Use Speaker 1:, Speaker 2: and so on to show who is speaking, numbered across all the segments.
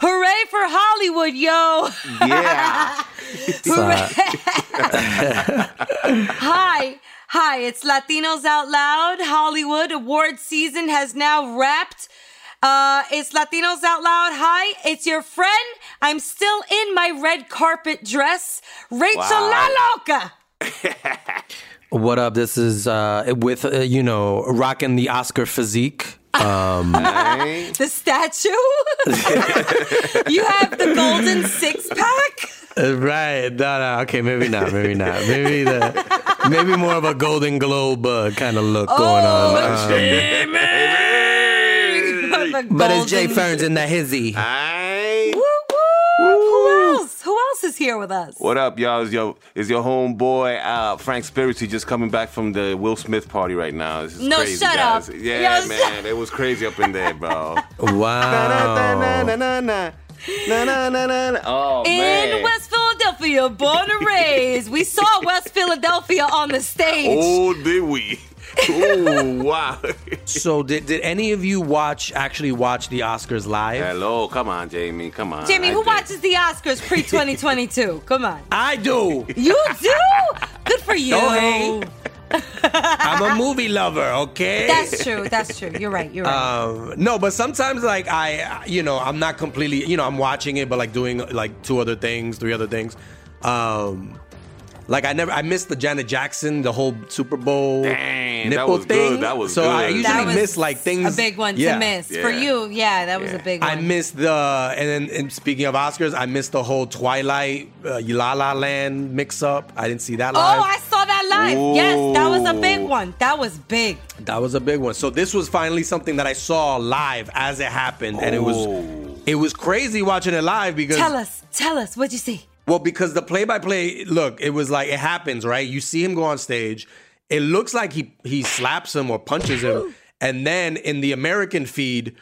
Speaker 1: Hooray for Hollywood, yo.
Speaker 2: Yeah. Hooray.
Speaker 1: Hi. Hi, it's Latinos Out Loud. Hollywood award season has now wrapped. Uh, it's Latinos Out Loud. Hi, it's your friend. I'm still in my red carpet dress. Rachel
Speaker 2: Wow.
Speaker 1: La Loca.
Speaker 3: What up? This is uh, with uh, you know rocking the Oscar physique. Um,
Speaker 1: The statue. you have the golden six pack.
Speaker 3: uh, right? No, no, okay, maybe not. Maybe not. Maybe the maybe more of a Golden Globe uh, kind of look going
Speaker 1: Oh,
Speaker 3: on. Um, but it's Jay Ferns in the hizzy.
Speaker 2: Hey.
Speaker 1: Woo, woo. Who else? Is here with us?
Speaker 2: What up, y'all? Is your is your homeboy uh, Frank Spirity just coming back from the Will Smith party right now? This is
Speaker 1: No,
Speaker 2: crazy,
Speaker 1: shut
Speaker 2: guys.
Speaker 1: up.
Speaker 2: Yeah,
Speaker 1: Yo,
Speaker 2: man,
Speaker 1: shut-
Speaker 2: it was crazy up in there, bro.
Speaker 3: Wow.
Speaker 2: Na-na-na-na-na. Na-na-na-na-na. Oh
Speaker 1: In
Speaker 2: man.
Speaker 1: West Philadelphia, born and raised. We saw West Philadelphia on the stage.
Speaker 2: Oh, did we? Oh wow.
Speaker 3: So did did any of you watch actually watch the Oscars live?
Speaker 2: Hello, come on, Jamie. Come on.
Speaker 1: Jamie,
Speaker 2: I
Speaker 1: who
Speaker 2: did.
Speaker 1: watches the Oscars pre 2022? Come on.
Speaker 3: I do.
Speaker 1: You do? Good for you.
Speaker 3: Don't hate. I'm a movie lover. Okay.
Speaker 1: That's true. That's true. You're right. You're right.
Speaker 3: Um, no, but sometimes like I, you know, I'm not completely, you know, I'm watching it, but like doing like two other things, three other things. Um, like I never, I missed the Janet Jackson, the whole Super Bowl
Speaker 2: Dang, that
Speaker 3: nipple
Speaker 2: was good.
Speaker 3: thing.
Speaker 2: That was
Speaker 3: so I usually
Speaker 1: that was
Speaker 3: miss like things.
Speaker 1: A big one
Speaker 3: yeah.
Speaker 1: to miss. For you, yeah, that was a big one.
Speaker 3: I missed the, and then and speaking of Oscars, I missed the whole Twilight, uh, La La Land mix up. I didn't see that live. Oh.
Speaker 1: I saw that live. Yes, that was a big one. That was big.
Speaker 3: That was a big one. So this was finally something that I saw live as it happened, and it was
Speaker 2: Oh.
Speaker 3: it was crazy watching it live because
Speaker 1: Tell us. Tell us. What'd you see?
Speaker 3: Well because the play by play look it was like it happens right. You see him go on stage, it looks like he he slaps him or punches him, and then in the American feed.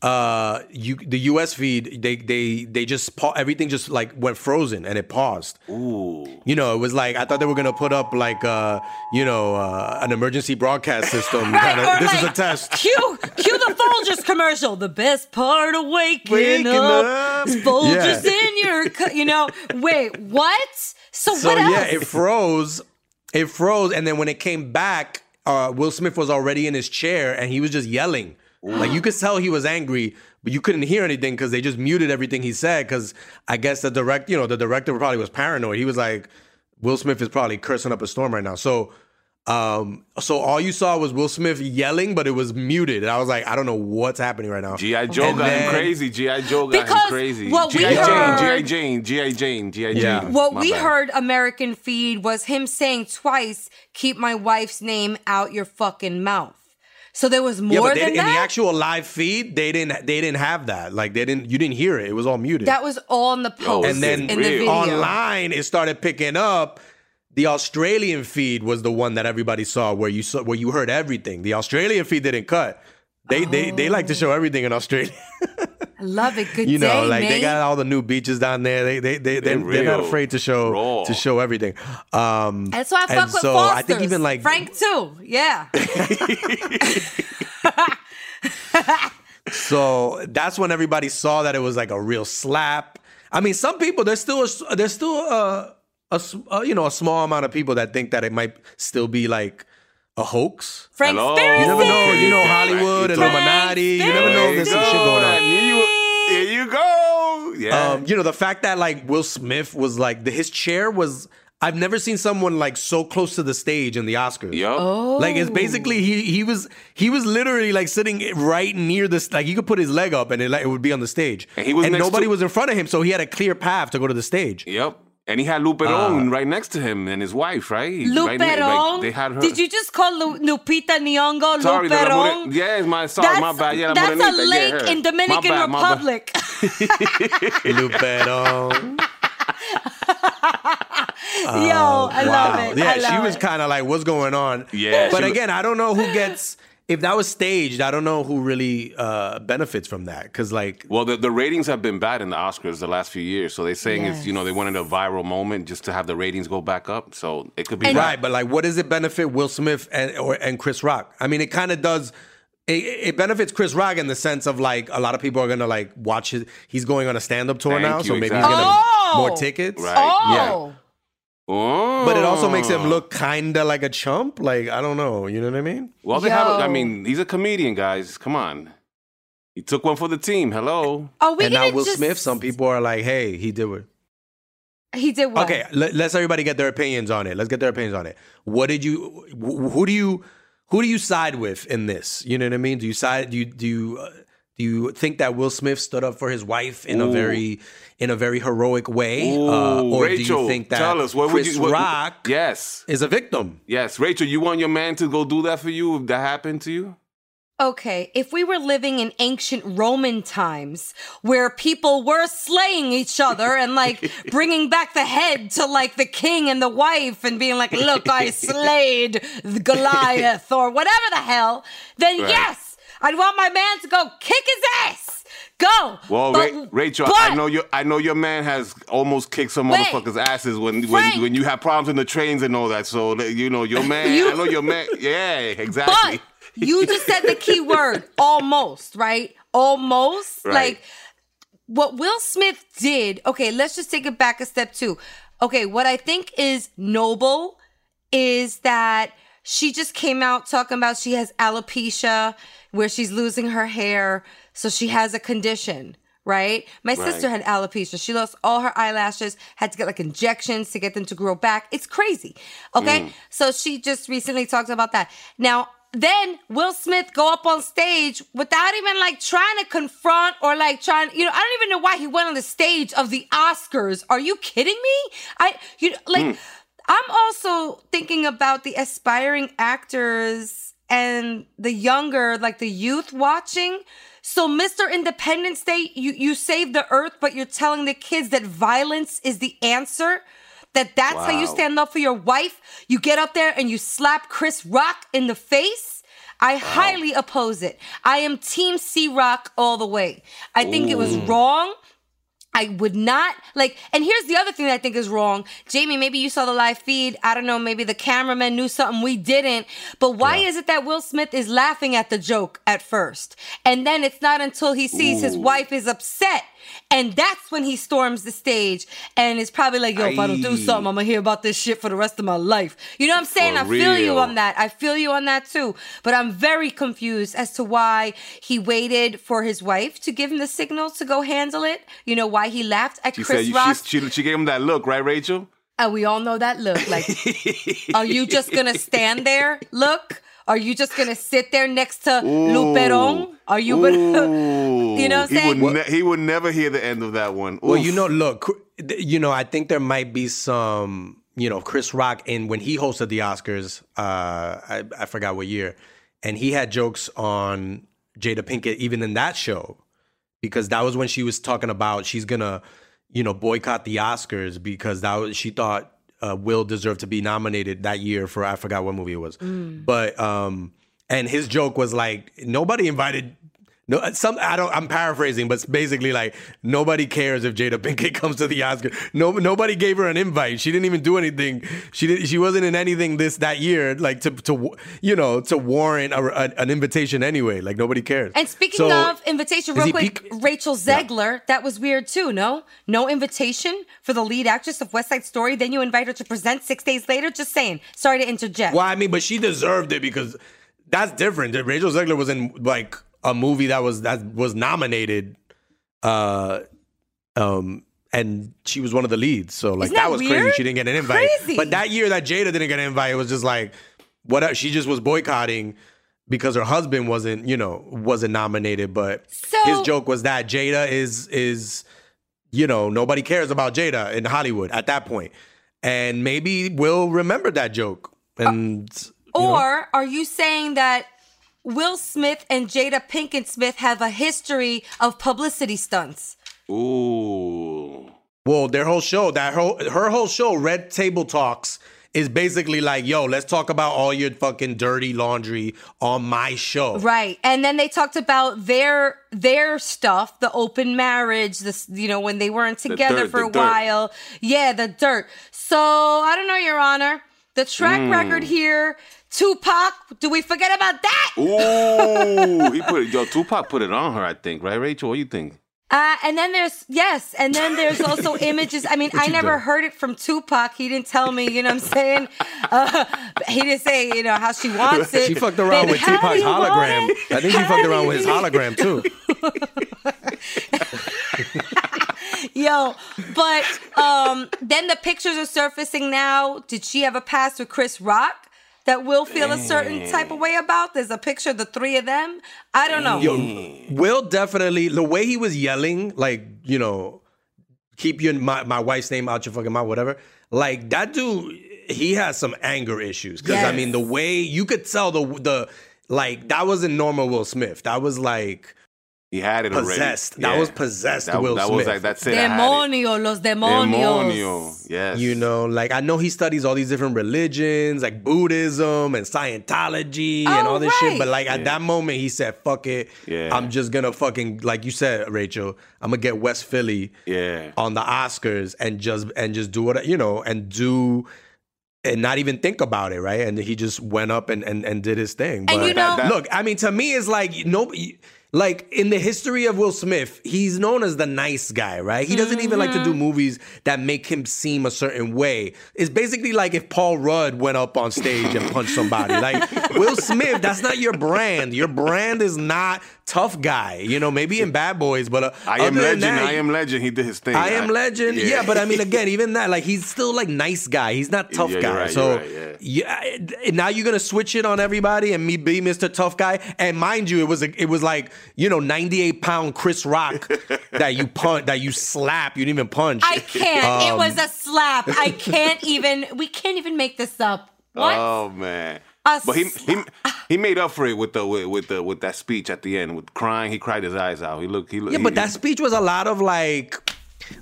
Speaker 3: Uh, you the U.S. feed they they they just pa- everything just like went frozen and it paused.
Speaker 2: Ooh.
Speaker 3: You know, it was like I thought they were gonna put up like uh, you know, uh, an emergency broadcast system.
Speaker 1: Right,
Speaker 3: kinda, this is a test.
Speaker 1: Cue, cue the Folgers commercial. The best part of waking,
Speaker 2: Waking
Speaker 1: up,
Speaker 2: up.
Speaker 1: is Folgers
Speaker 3: Yeah.
Speaker 1: in your, cu- you know. Wait, what? So,
Speaker 3: So
Speaker 1: what else?
Speaker 3: yeah, it froze. It froze, and then when it came back, uh, Will Smith was already in his chair, and he was just yelling. Like you could tell he was angry, but you couldn't hear anything because they just muted everything he said. Because I guess the direct, you know, the director probably was paranoid. He was like, Will Smith is probably cursing up a storm right now. So, um, so all you saw was Will Smith yelling, but it was muted. And I was like, I don't know what's happening right now.
Speaker 2: G.I. Joe
Speaker 3: And
Speaker 2: got him crazy. G.I. Joe got him crazy.
Speaker 1: what we
Speaker 2: G.I. Jane,
Speaker 1: heard-
Speaker 2: G.I. Jane, G.I. Jane, G.I.
Speaker 3: Yeah.
Speaker 2: Jane.
Speaker 1: what
Speaker 2: My
Speaker 1: we
Speaker 2: bad.
Speaker 1: heard American feed was him saying twice, "Keep my wife's name out your fucking mouth." So there was
Speaker 3: Yeah,
Speaker 1: more
Speaker 3: but they,
Speaker 1: than
Speaker 3: in the actual live feed, they didn't. They didn't have that. Like they didn't. You didn't hear it. It was all muted.
Speaker 1: that was all in the post
Speaker 3: and then
Speaker 1: in the video.
Speaker 3: online it started picking up the australian feed was the one that everybody saw where you saw where you heard everything the australian feed didn't cut they they they like to show everything in australia
Speaker 1: I love it. Good
Speaker 3: you know
Speaker 1: day,
Speaker 3: like they got all the new beaches down there they they, they, they
Speaker 2: They're
Speaker 3: they're not afraid to show
Speaker 2: Raw.
Speaker 3: to show everything um
Speaker 1: That's why I
Speaker 3: and
Speaker 1: fuck with
Speaker 3: so
Speaker 1: Foster's.
Speaker 3: I think even like
Speaker 1: Frank too. Yeah.
Speaker 3: So that's when everybody saw that it was like a real slap. I mean, some people there's still a, there's still a, a s- a, you know a small amount of people that think that it might still be like a hoax.
Speaker 1: Frank
Speaker 2: Hello?
Speaker 1: Spiracy.
Speaker 3: You never know, you know
Speaker 2: Frank
Speaker 3: Hollywood,
Speaker 2: Frank
Speaker 3: Illuminati. You never know if there's some shit going on.
Speaker 2: Here you, here you go. Yeah.
Speaker 3: Um, you know the fact that like Will Smith was like the, his chair was. I've never seen someone like so close to the stage in the Oscars.
Speaker 2: Yup.
Speaker 1: Oh.
Speaker 3: Like it's basically he he was he was literally like sitting right near this like he could put his leg up and it, like, it would be on the stage
Speaker 2: And he was next
Speaker 3: nobody
Speaker 2: to-
Speaker 3: was in front of him so he had a clear path to go to the stage.
Speaker 2: Yep. And he had Luperon ah. right next to him and his wife, right? He- right ne- like, they had her.
Speaker 1: Did you just call Lu- Lupita Nyong'o
Speaker 2: Sorry, the
Speaker 1: Luperon?
Speaker 2: More- yes, my sorry, my bad. Yeah, la
Speaker 1: that's a
Speaker 2: Morenita, yeah,
Speaker 1: lake
Speaker 2: her.
Speaker 1: in
Speaker 2: My
Speaker 1: Dominican
Speaker 2: bad, my.
Speaker 1: Republic.
Speaker 3: Luperon.
Speaker 1: Yo, I ah, love it.
Speaker 3: Yeah,
Speaker 1: I love
Speaker 3: she was kind of like, what's going on?
Speaker 2: Yeah,
Speaker 3: But
Speaker 2: she-
Speaker 3: again, I don't know who gets, if that was staged, I don't know who really uh, benefits from that. Because, like,
Speaker 2: Well, the, the ratings have been bad in the Oscars the last few years. So they're saying it's, you know, they wanted a viral moment just to have the ratings go back up. So it could be
Speaker 1: And-
Speaker 3: right, but like, what does it benefit Will Smith and or and Chris Rock? I mean, it kind of does. It, it benefits Chris Rock in the sense of like a lot of people are gonna like watch his. He's going on a stand up tour
Speaker 2: Thank
Speaker 3: now,
Speaker 2: you,
Speaker 3: so maybe
Speaker 2: exactly.
Speaker 3: he's gonna
Speaker 1: Oh!
Speaker 3: more tickets.
Speaker 2: Right.
Speaker 1: Oh.
Speaker 2: Oh.
Speaker 3: But it also makes him look kind of like a chump. Like I don't know, you know what I mean?
Speaker 2: Well, they have. a- I mean, he's a comedian, guys. Come on. He took one for the team. Hello.
Speaker 1: Are we
Speaker 3: and now Will
Speaker 1: just-
Speaker 3: Smith, some people are like, hey, he did it.
Speaker 1: He did what?
Speaker 3: Okay, let, let's everybody get their opinions on it. Let's get their opinions on it. What did you? wh- Who do you? Who do you side with in this? You know what I mean? Do you side? Do you do you? Uh, do you think that Will Smith stood up for his wife in a very, in a very heroic way,
Speaker 2: Ooh,
Speaker 3: uh, or
Speaker 2: Rachel,
Speaker 3: do you think that
Speaker 2: tell us what
Speaker 3: Chris
Speaker 2: would you? What,
Speaker 3: Rock
Speaker 2: Yes,
Speaker 3: is a victim?
Speaker 2: yes, Rachel. You want your man to go do that for you if that happened to you?
Speaker 1: Okay, if we were living in ancient Roman times where people were slaying each other and like bringing back the head to like the king and the wife and being like, look, I slayed Goliath or whatever the hell, then
Speaker 2: Right.
Speaker 1: yes, I'd want my man to go kick his ass. Go.
Speaker 2: Well,
Speaker 1: But-
Speaker 2: Ra- Rachel,
Speaker 1: but-
Speaker 2: I know your I know your man has almost kicked some
Speaker 1: Wait.
Speaker 2: motherfuckers' asses when
Speaker 1: Frank.
Speaker 2: when when you have problems in the trains and all that. So you know your man.
Speaker 1: You-
Speaker 2: I know your man. Yeah, exactly.
Speaker 1: But you just said the key word, almost, right? Almost.
Speaker 2: Right.
Speaker 1: Like what Will Smith did, okay, let's just take it back a step too. Okay, what I think is noble is that she just came out talking about she has alopecia where she's losing her hair, so she has a condition. Right? My sister had alopecia. She lost all her eyelashes, had to get like injections to get them to grow back. It's crazy. Okay? Mm. So she just recently talked about that. Now, then Will Smith go up on stage without even like trying to confront or like trying, you know, I don't even know why he went on the stage of the Oscars. Are you kidding me? I you know, like mm. I'm also thinking about the aspiring actors and the younger, like the youth watching. So, Mr. Independence Day, you, you save the earth, but you're telling the kids that violence is the answer. That that's how you stand up for your wife. You get up there and you slap Chris Rock in the face. I highly oppose it. I am Team C Rock all the way. I think it was wrong. I would not like, and here's the other thing that I think is wrong. Jamie, maybe you saw the live feed. I don't know, maybe the cameraman knew something we didn't. But why is it that Will Smith is laughing at the joke at first? And then it's not until he sees his wife is upset. And that's when he storms the stage and is probably like, yo, if I don't do something, I'm gonna hear about this shit for the rest of my life. You know what I'm saying?
Speaker 2: For
Speaker 1: I feel you on that. I feel you on that too. But I'm very confused as to why he waited for his wife to give him the signal to go handle it. You know, why he laughed at
Speaker 2: She
Speaker 1: Chris
Speaker 2: said
Speaker 1: Rock.
Speaker 2: she, she, she gave him that look, right, Rachel?
Speaker 1: and we all know that look. Like, are you just gonna stand there? Look? Are you just gonna sit there next to Luperon? Are you gonna you know what I'm
Speaker 2: he
Speaker 1: saying?
Speaker 2: would ne- he would never hear the end of that one.
Speaker 3: Well, you know, look, you know, I think there might be some, you know, Chris Rock and when he hosted the Oscars. Uh, I, I forgot what year, and he had jokes on Jada Pinkett even in that show because that was when she was talking about she's gonna, you know, boycott the Oscars because that was she thought uh, Will deserved to be nominated that year for I forgot what movie it was, but um, and his joke was like nobody invited. No, uh, some I don't. I'm paraphrasing, but it's basically like nobody cares if Jada Pinkett comes to the Oscar. No, nobody gave her an invite. She didn't even do anything. She did. She wasn't in anything this that year, like to to you know to warrant a, a- an invitation anyway. Like nobody cares.
Speaker 1: And speaking
Speaker 3: So,
Speaker 1: of invitation, real quick,
Speaker 3: peak-
Speaker 1: Rachel Zegler, that was weird too, no? No invitation for the lead actress of West Side Story. Then you invite her to present six days later. Just saying. Sorry to interject.
Speaker 3: Well, I mean, but she deserved it because that's different. Rachel Zegler was in like a movie that was that was nominated, uh, um, and she was one of the leads. So like
Speaker 1: Isn't
Speaker 3: that,
Speaker 1: that
Speaker 3: was crazy. She didn't get an invite.
Speaker 1: Crazy.
Speaker 3: But that year that Jada didn't get an invite, it was just like what? She just was boycotting. Because her husband wasn't, you know, wasn't nominated, but
Speaker 1: So-
Speaker 3: his joke was that Jada is is you know, nobody cares about Jada in Hollywood at that point. And maybe Will remember that joke. And you know.
Speaker 1: Or are you saying that Will Smith and Jada Pinkett Smith have a history of publicity stunts?
Speaker 2: Ooh.
Speaker 3: well, their whole show, that whole her whole show, Red Table Talks, is basically like, yo, let's talk about all your fucking dirty laundry on my show.
Speaker 1: Right. And then they talked about their their stuff, the open marriage, this you know, when they weren't together
Speaker 2: dirt,
Speaker 1: for
Speaker 2: the
Speaker 1: a
Speaker 2: dirt.
Speaker 1: while. Yeah, the dirt. So I don't know, Your Honor. The track
Speaker 2: Hmm.
Speaker 1: record here, Tupac, do we forget about that?
Speaker 2: Ooh. he put it, yo, Tupac put it on her, I think, right, Rachel? What do you think?
Speaker 1: Uh, and then there's yes, and then there's also images. I mean, I never
Speaker 3: done?
Speaker 1: heard it from Tupac. He didn't tell me, you know what I'm saying? Uh, he didn't say, you know, how she wants it.
Speaker 3: She fucked around
Speaker 1: But
Speaker 3: with Tupac's
Speaker 1: do you want
Speaker 3: hologram. I think she fucked around with his hologram too.
Speaker 1: Yo, but um, then the pictures are surfacing now. Did she have a past with Chris Rock that will feel a certain mm. type of way about? There's a picture of the three of them. I don't know.
Speaker 3: Yo, Will definitely the way he was yelling, like you know, keep your my, my wife's name out your fucking mouth, whatever. Like that dude, he has some anger issues. Because I mean, the way you could tell the the like that wasn't normal Will Smith. That was like
Speaker 2: He had it already.
Speaker 3: Possessed. That was possessed
Speaker 2: That,
Speaker 3: Will
Speaker 2: that was like, that's it. I.
Speaker 1: Demonio, los demonios.
Speaker 2: Demonio. Yes.
Speaker 3: You know, like I know he studies all these different religions, like Buddhism and Scientology and
Speaker 1: Oh,
Speaker 3: all this shit. But like at that moment, he said, "Fuck it,
Speaker 2: Yeah.
Speaker 3: I'm just gonna fucking like you said, Rachel. I'm gonna get West Philly
Speaker 2: Yeah.
Speaker 3: on the Oscars and just and just do what you know and do." And not even think about it, right? And he just went up and and, and did his thing.
Speaker 1: And you know-
Speaker 2: That-
Speaker 3: look, I mean, to me, it's like no, like in the history of Will Smith, he's known as the nice guy, right? He doesn't even like to do mm-hmm. movies that make him seem a certain way. It's basically like if Paul Rudd went up on stage and punched somebody. Like Will Smith, that's not your brand. Your brand is not tough guy. You know, maybe in Bad Boys, but uh,
Speaker 2: I am
Speaker 3: other than
Speaker 2: legend.
Speaker 3: that,
Speaker 2: I am legend. He did his thing.
Speaker 3: I am legend. Yeah. but I mean, again, even that, like, he's still like nice guy. He's not tough
Speaker 2: Yeah, you're
Speaker 3: guy.
Speaker 2: right,
Speaker 3: so,
Speaker 2: you're right,
Speaker 3: yeah. now you're gonna switch it on everybody and me be Mr. Tough Guy. And mind you, it was a, it was like you know, 98 pound Chris Rock that you punch, that you slap. You didn't even punch.
Speaker 1: I can't. it
Speaker 3: Um,
Speaker 1: was a slap. I can't even. We can't even make this up. What?
Speaker 2: Oh man.
Speaker 1: A
Speaker 2: But he he ah, ah. he made up for it with the with, with the with that speech at the end with crying. He cried his eyes out. He looked. He looked.
Speaker 3: yeah,
Speaker 2: he,
Speaker 3: but that speech was a lot of like.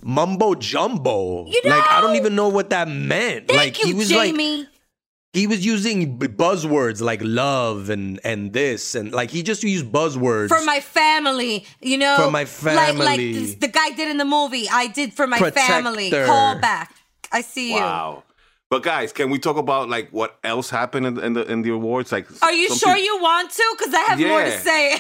Speaker 3: Mumbo jumbo.
Speaker 1: You
Speaker 3: like I don't even know what that meant.
Speaker 1: Thank
Speaker 3: like
Speaker 1: you,
Speaker 3: he was like he was using buzzwords like love and and this and like he just used buzzwords
Speaker 1: for my family, you know.
Speaker 3: For my
Speaker 1: Like, like this- the guy did in the movie. I did for my family. Call back. I see you.
Speaker 2: Wow. But guys, can we talk about like what else happened in, in the in the awards? Like,
Speaker 1: Are you sure
Speaker 2: peop-
Speaker 1: you want to? Because I have more to say.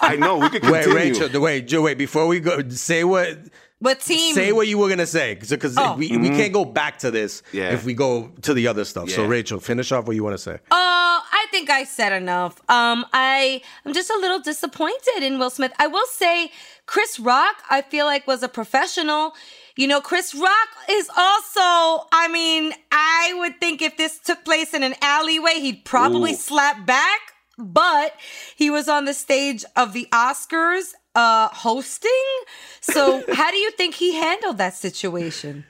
Speaker 2: I know we could
Speaker 3: Wait,
Speaker 2: continue.
Speaker 3: Rachel, wait, Joe, wait, before we go, say what
Speaker 1: what team?
Speaker 3: say what you were gonna say. Because
Speaker 1: Oh.
Speaker 3: we, we can't go back to this
Speaker 2: Yeah.
Speaker 3: if we go to the other stuff. So Rachel, finish off what you want to say.
Speaker 1: Uh, I think I said enough. Um, I I'm just a little disappointed in Will Smith. I will say, Chris Rock, I feel like was a professional. You know, Chris Rock is also. I mean, I would think if this took place in an alleyway, he'd probably
Speaker 2: Ooh.
Speaker 1: slap back. But he was on the stage of the Oscars, uh, hosting. So, how do you think he handled that situation?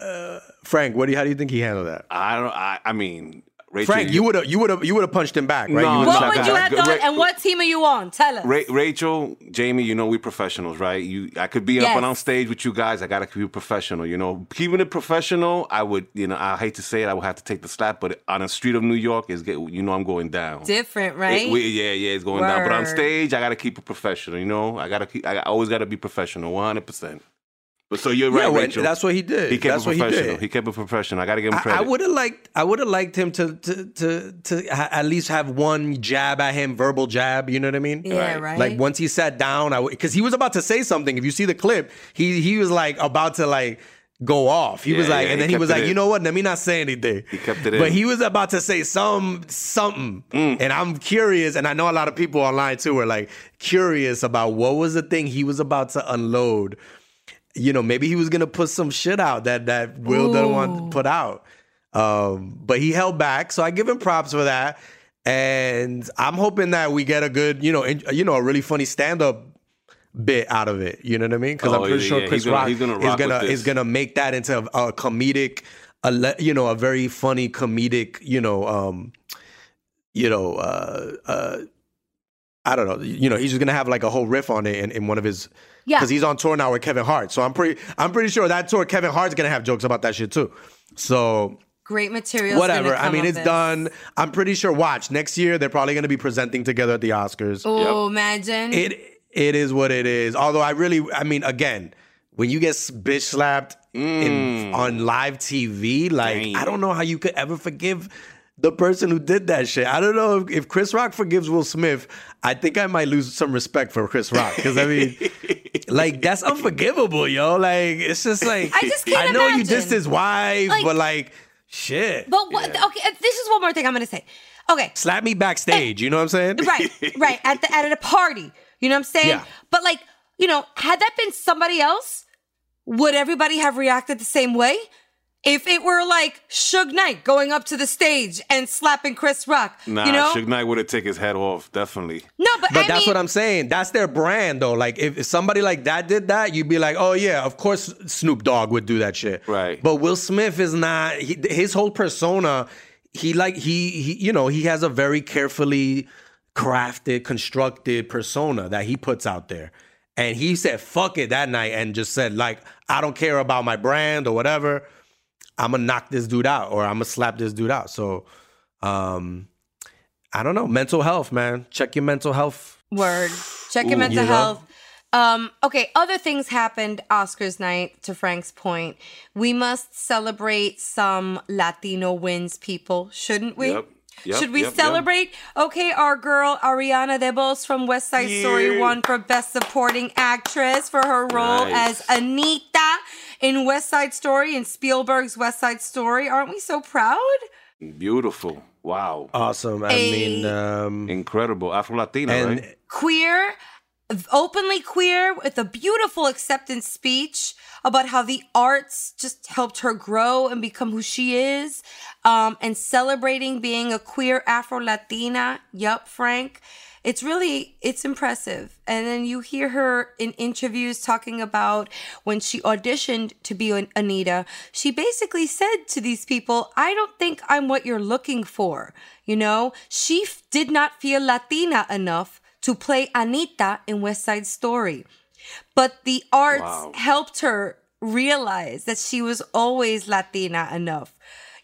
Speaker 3: Uh, Frank, what do you, how do you think he handled that?
Speaker 2: I don't. I, I mean, Rachel.
Speaker 3: Frank, you would have you would have you would have punched him back, right?
Speaker 2: No,
Speaker 3: you would've
Speaker 1: What would
Speaker 3: him
Speaker 1: you have done?
Speaker 2: Ra-
Speaker 1: And what team are you on? Tell us.
Speaker 2: Ra- Rachel, Jamie, you know we professionals, right? You, I could be up and on stage with you guys. I gotta keep it professional. You know, keeping it professional. I would, you know, I hate to say it, I would have to take the slap, but on the street of New York is get, you know, I'm going down.
Speaker 1: Different,
Speaker 2: It-
Speaker 1: right?
Speaker 2: we- yeah, yeah, it's going down. But on stage, I gotta keep it professional. You know, I gotta keep. I always gotta be professional, 100. percent But so you're right,
Speaker 3: well,
Speaker 2: Rachel.
Speaker 3: that's what he did.
Speaker 2: He kept
Speaker 3: That's
Speaker 2: it
Speaker 3: what he
Speaker 2: professional.
Speaker 3: did.
Speaker 2: He kept it professional. I gotta give him
Speaker 3: I,
Speaker 2: credit.
Speaker 3: I would have liked I would have liked him to to to to at least have one jab at him, verbal jab. You know what I mean?
Speaker 1: Yeah,
Speaker 2: Right.
Speaker 1: right.
Speaker 3: Like once he sat down, I because he was about to say something. If you see the clip, he he was like about to like go off. He was like,
Speaker 2: yeah,
Speaker 3: and
Speaker 2: he
Speaker 3: then he
Speaker 2: kept
Speaker 3: was like,
Speaker 2: in.
Speaker 3: you know what? Let me not say anything.
Speaker 2: He kept it
Speaker 3: But
Speaker 2: in.
Speaker 3: he was about to say some something,
Speaker 2: Mm.
Speaker 3: and I'm curious, and I know a lot of people online too were like curious about what was the thing he was about to unload. You know, maybe he was gonna put some shit out that that Will didn't want to put out. Um, but he held back, so I give him props for that. And I'm hoping that we get a good, you know, in, you know, a really funny stand up bit out of it. You know what I mean? Because
Speaker 2: Oh,
Speaker 3: I'm pretty
Speaker 2: yeah,
Speaker 3: sure
Speaker 2: yeah.
Speaker 3: Chris
Speaker 2: He's gonna-
Speaker 3: Rock
Speaker 2: he's gonna
Speaker 3: is gonna is gonna make that into a, a comedic, a le- you know, a very funny comedic, you know, um, you know, uh, uh, I don't know, you know, he's just gonna have like a whole riff on it in, in one of his.
Speaker 1: Yeah.
Speaker 3: Because he's on tour now with Kevin Hart, so I'm pretty, I'm pretty sure that tour Kevin Hart's gonna have jokes about that shit too. So
Speaker 1: Great material.
Speaker 3: whatever. I mean, it's done. I'm pretty sure. Watch next year. They're probably going to be presenting together at the Oscars.
Speaker 1: Oh, imagine.
Speaker 3: It it is what it is. Although I really, I mean, again, when you get bitch slapped in on live TV, like
Speaker 2: Damn.
Speaker 3: I don't know how you could ever forgive the person who did that shit. I don't know if, if Chris Rock forgives Will Smith. I think I might lose some respect for Chris Rock because I mean, like that's unforgivable, yo. Like it's just like
Speaker 1: I just can't
Speaker 3: I know you
Speaker 1: imagine.
Speaker 3: dissed his wife,
Speaker 1: Like-
Speaker 3: but like shit.
Speaker 1: but what? Okay, this is one more thing I'm gonna say. Okay,
Speaker 3: slap me backstage. You know what I'm saying?
Speaker 1: right, right at the at a party. You know what I'm saying?
Speaker 3: Yeah.
Speaker 1: But like, you know, had that been somebody else, would everybody have reacted the same way? If it were like Suge Knight going up to the stage and slapping Chris Rock,
Speaker 2: Nah,
Speaker 1: you know,
Speaker 2: Suge Knight would have taken his head off, definitely.
Speaker 1: no, but,
Speaker 3: But
Speaker 1: I
Speaker 3: that's
Speaker 1: mean,
Speaker 3: what I'm saying. That's their brand, though. Like, if if somebody like that did that, you'd be like, oh, yeah, of course Snoop Dogg would do that shit.
Speaker 2: Right.
Speaker 3: But Will Smith is not, he, his whole persona, he like, he, he, you know, he has a very carefully crafted, constructed persona that he puts out there. And he said, fuck it that night and just said, like, I don't care about my brand or whatever. I'm gonna knock this dude out or I'm gonna slap this dude out. So, um, I don't know. Mental health, man. Check your mental health.
Speaker 1: Word. Check your
Speaker 2: Ooh.
Speaker 1: mental
Speaker 3: You know?
Speaker 1: health. Um, okay, other things happened Oscars night, to Frank's point. We must celebrate some Latino wins, people, shouldn't we?
Speaker 2: Yep. Yep,
Speaker 1: Should we
Speaker 2: yep, yep.
Speaker 1: celebrate? Okay, our girl Ariana DeBose from West Side Story
Speaker 2: Yeah.
Speaker 1: won for Best Supporting Actress for her role
Speaker 2: Nice.
Speaker 1: as Anita in West Side Story in Spielberg's West Side Story. Aren't we so proud?
Speaker 2: Beautiful. Wow.
Speaker 3: Awesome. I
Speaker 1: A-
Speaker 3: mean, um,
Speaker 2: Incredible. Afro Latina,
Speaker 3: and
Speaker 2: right?
Speaker 1: queer, openly queer, with a beautiful acceptance speech about how the arts just helped her grow and become who she is, um, and celebrating being a queer Afro Latina. Yup, Frank. It's really it's impressive. And then you hear her in interviews talking about when she auditioned to be an Anita. She basically said to these people, "I don't think I'm what you're looking for." You know, she f- did not feel Latina enough to play Anita in West Side Story. But the arts
Speaker 2: Wow.
Speaker 1: helped her realize that she was always Latina enough.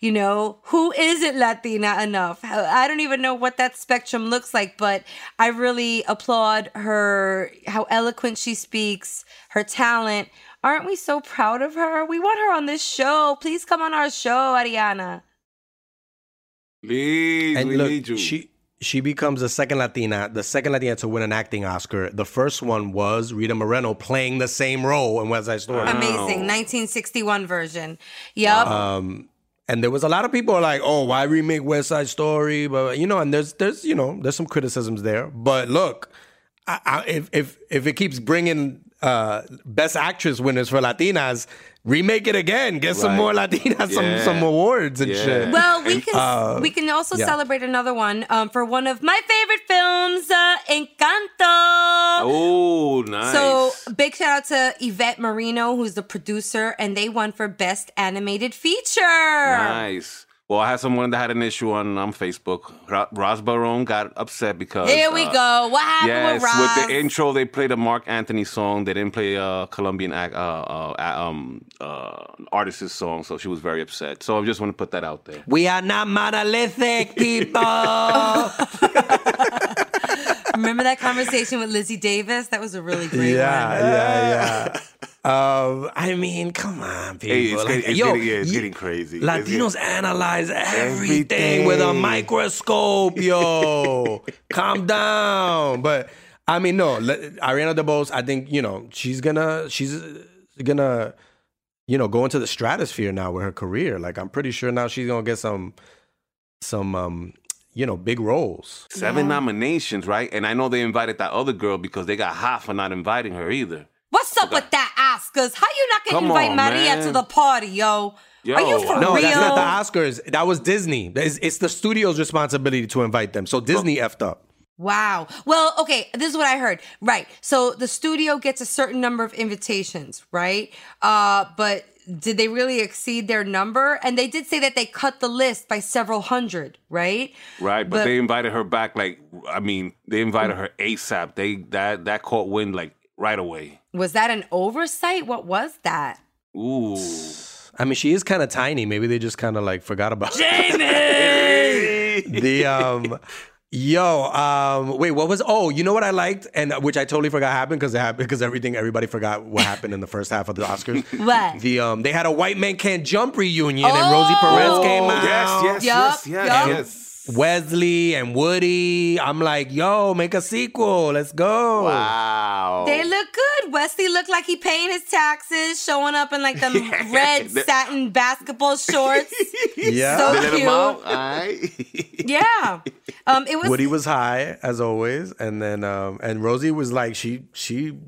Speaker 1: You know, who isn't Latina enough? I don't even know what that spectrum looks like, but I really applaud her, how eloquent she speaks, her talent. Aren't we so proud of her? We want her on this show. Please come on our show, Ariana.
Speaker 2: Please,
Speaker 3: and
Speaker 2: we
Speaker 3: look,
Speaker 2: need you.
Speaker 3: she she becomes the second Latina, the second Latina to win an acting Oscar. The first one was Rita Moreno playing the same role in West Side Story.
Speaker 2: Wow.
Speaker 1: Amazing. 1961 version. Yup.
Speaker 3: Um, and there was a lot of people like, "Oh, why remake West Side Story?" But you know, and there's there's you know there's some criticisms there. But look, I, I, if if if it keeps bringing uh, best actress winners for Latinas, remake it again. Get some more Latinas, some some awards and
Speaker 2: Yeah.
Speaker 3: shit.
Speaker 1: Well, we can
Speaker 3: Uh,
Speaker 1: we can also
Speaker 3: yeah.
Speaker 1: celebrate another one um, for one of my favorite films, uh, Encanto.
Speaker 2: Oh, nice.
Speaker 1: So big shout out to Yvett Merino, who's the producer, and they won for best animated feature.
Speaker 2: nice. Well, I had someone that had an issue on um, Facebook. Ro- Ross Barone got upset because
Speaker 1: Here we
Speaker 2: uh,
Speaker 1: go. What happened
Speaker 2: Yes,
Speaker 1: with Ross?
Speaker 2: with the intro, they played a Marc Anthony song. They didn't play a Colombian act, uh, uh, um, uh, artist's song, so she was very upset. So I just want to put that out there.
Speaker 3: we are not monolithic people.
Speaker 1: Remember that conversation with Lizzie Davis? That was a really great
Speaker 3: yeah,
Speaker 1: one.
Speaker 3: yeah, yeah. Um, I mean, come on, people.
Speaker 2: Hey, it's,
Speaker 3: Like,
Speaker 2: getting, it's,
Speaker 3: yo,
Speaker 2: getting, yeah, it's
Speaker 3: you-
Speaker 2: getting crazy.
Speaker 3: Latinos
Speaker 2: getting-
Speaker 3: analyze everything, with a microscope, yo. Calm down. But I mean, no, Ariana DeBose, I think, you know, she's gonna she's gonna, you know, go into the stratosphere now with her career. Like I'm pretty sure now she's gonna get some some um, you know, big roles.
Speaker 2: Seven
Speaker 1: Yeah.
Speaker 2: nominations, right? And I know they invited that other girl because they got hot for not inviting her either.
Speaker 1: What's up with that Oscars? How you not gonna
Speaker 2: Come
Speaker 1: invite
Speaker 2: on,
Speaker 1: Maria
Speaker 2: man.
Speaker 1: to the party, yo?
Speaker 2: Yo,
Speaker 1: Are you for
Speaker 3: No,
Speaker 1: real?
Speaker 3: that's not the Oscars. That was Disney. It's, it's the studio's responsibility to invite them. So Disney effed up.
Speaker 1: Wow. Well, okay, this is what I heard. Right. So the studio gets a certain number of invitations, right? Uh, but did they really exceed their number? And they did say that they cut the list by several hundred, right?
Speaker 2: Right, but,
Speaker 1: But-
Speaker 2: they invited her back. Like, I mean, they invited her ASAP. They that that caught wind like right away.
Speaker 1: Was that an oversight? What was that?
Speaker 2: Ooh,
Speaker 3: I mean, she is kind of tiny. Maybe they just kind of like forgot about Jamie. the um, yo, um, wait, what was? Oh, you know what I liked, and which I totally forgot happened because it happened because everything everybody forgot what happened in the first half of the Oscars.
Speaker 1: What?
Speaker 3: The um, they had a white man can't jump reunion, and Rosie Perez came out.
Speaker 2: yes, yes,
Speaker 1: Yup,
Speaker 2: yes, yes,
Speaker 1: yup.
Speaker 2: yes.
Speaker 3: Wesley and Woody. I'm like, yo, make a sequel. Let's go.
Speaker 2: Wow.
Speaker 1: They look good. Wesley looked like he paying his taxes, showing up in like them red satin basketball shorts.
Speaker 3: Yeah.
Speaker 1: So
Speaker 2: They
Speaker 1: cute.
Speaker 2: him out. All right.
Speaker 1: Yeah. Um, it was
Speaker 3: Woody was high as always, and then um, and Rosie was like she she,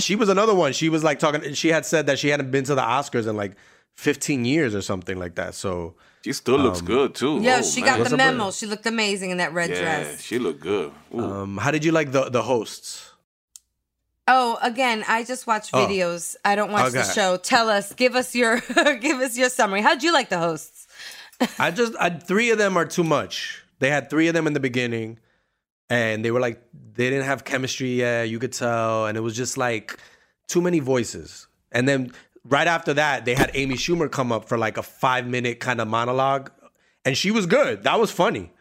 Speaker 3: she was another one. She was like talking. She had said that she hadn't been to the Oscars in like 15 years or something like that. So
Speaker 2: She still looks good too.
Speaker 1: Yeah,
Speaker 2: Oh,
Speaker 1: she
Speaker 2: man.
Speaker 1: got
Speaker 3: What's
Speaker 1: the memo.
Speaker 3: her?
Speaker 1: She looked amazing in that red
Speaker 2: Yeah,
Speaker 1: dress.
Speaker 2: she looked good.
Speaker 3: Um, how did you like the the hosts?
Speaker 1: Oh, again, I just watch
Speaker 3: Oh.
Speaker 1: videos. I don't watch the show. Tell us, give us your give us your summary. How'd you like the hosts?
Speaker 3: I just I, three of them are too much. They had three of them in the beginning, and they were like they didn't have chemistry yet. You could tell, and it was just like too many voices. And then right after that, they had Amy Schumer come up for like a five minute kind of monologue, and she was good. That was funny.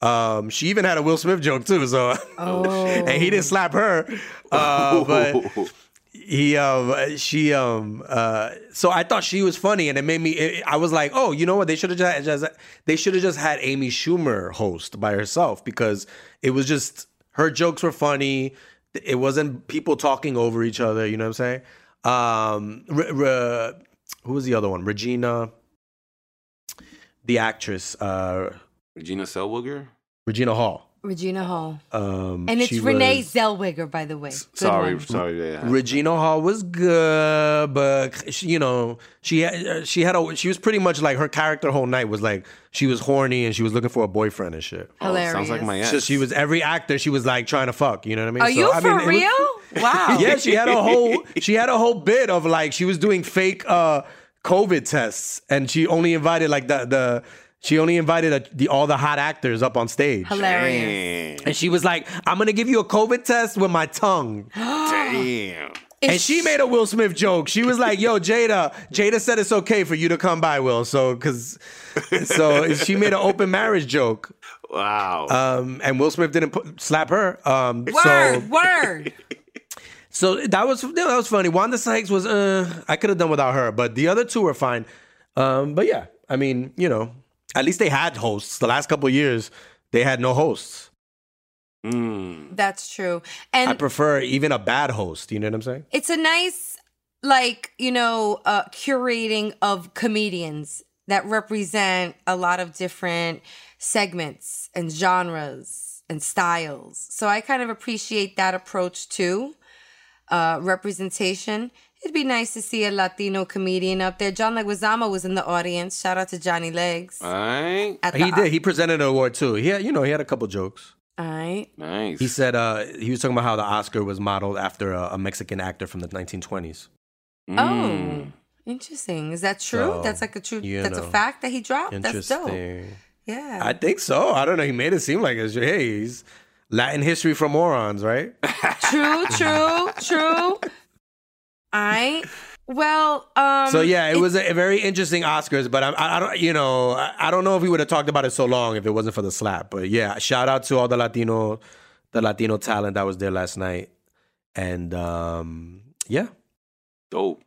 Speaker 3: Um, she even had a Will Smith joke too. So, and he didn't slap her, uh, but he um she um uh so I thought she was funny and it made me it, I was like oh you know what they should have just, just they should have just had Amy Schumer host by herself because it was just her jokes were funny it wasn't people talking over each other you know what I'm saying um Re- Re- who was the other one Regina the actress uh
Speaker 2: Regina Zellweger.
Speaker 3: Regina Hall
Speaker 1: Regina Hall.
Speaker 3: um
Speaker 1: And it's Renee
Speaker 3: was-
Speaker 1: Zellweger, by the way. Good
Speaker 2: Sorry,
Speaker 1: one.
Speaker 2: sorry. Yeah.
Speaker 3: Regina Hall was good, but she, you know, she had, she had a she was pretty much like her character whole night was like she was horny and she was looking for a boyfriend and shit.
Speaker 2: Oh, sounds like my
Speaker 1: Hilarious.
Speaker 2: ex.
Speaker 3: So she was every actor she was like trying to fuck. You know what I mean?
Speaker 1: Are
Speaker 3: So,
Speaker 1: you
Speaker 3: I
Speaker 1: for
Speaker 3: mean, it was-
Speaker 1: real? Wow.
Speaker 3: yeah, she had a whole she had a whole bit of like she was doing fake uh COVID tests and she only invited like the the she only invited uh the all the hot actors up on stage.
Speaker 1: Hilarious.
Speaker 2: Damn.
Speaker 3: And she was like, "I'm gonna give you a COVID test with my tongue."
Speaker 2: Damn.
Speaker 3: And she made a Will Smith joke. She was like, "Yo, Jada, Jada said it's okay for you to come by, Will." So, cause, so she made an open marriage joke.
Speaker 2: Wow.
Speaker 3: Um, and Will Smith didn't put, slap her. Um,
Speaker 1: Word,
Speaker 3: so,
Speaker 1: word.
Speaker 3: So that was that was funny. Wanda Sykes was, uh, I could have done without her, but the other two were fine. Um, but yeah, I mean, you know, at least they had hosts. The last couple of years, they had no hosts.
Speaker 2: Mm.
Speaker 1: That's true. And I
Speaker 3: prefer even a bad host. You know what I'm saying?
Speaker 1: it's a nice like you know uh curating of comedians that represent a lot of different segments and genres and styles so i kind of appreciate that approach too uh representation it'd be nice to see a latino comedian up there john leguizamo was in the audience shout out to johnny legs
Speaker 2: All right.
Speaker 1: at
Speaker 3: He
Speaker 1: the-
Speaker 3: did. He presented an award too. He had, you know, he had a couple jokes.
Speaker 1: all right
Speaker 2: Nice.
Speaker 3: He said uh, he was talking about how the Oscar was modeled after a, a Mexican actor from the 1920s.
Speaker 2: Mm.
Speaker 1: oh interesting is that true
Speaker 3: So,
Speaker 1: that's like a true
Speaker 3: you
Speaker 1: that's
Speaker 3: know.
Speaker 1: a fact that he dropped that's dope
Speaker 3: Interesting.
Speaker 1: yeah
Speaker 3: I think so. I don't know. He made it seem like it's hey, he's Latin history for morons, right?
Speaker 1: True, true, true. I well, um
Speaker 3: so yeah, it was a, a very interesting Oscars, but I, I, I don't, you know, I, I don't know if we would have talked about it so long if it wasn't for the slap. But yeah, shout out to all the Latino, the Latino talent that was there last night, and um, yeah,
Speaker 2: Dope.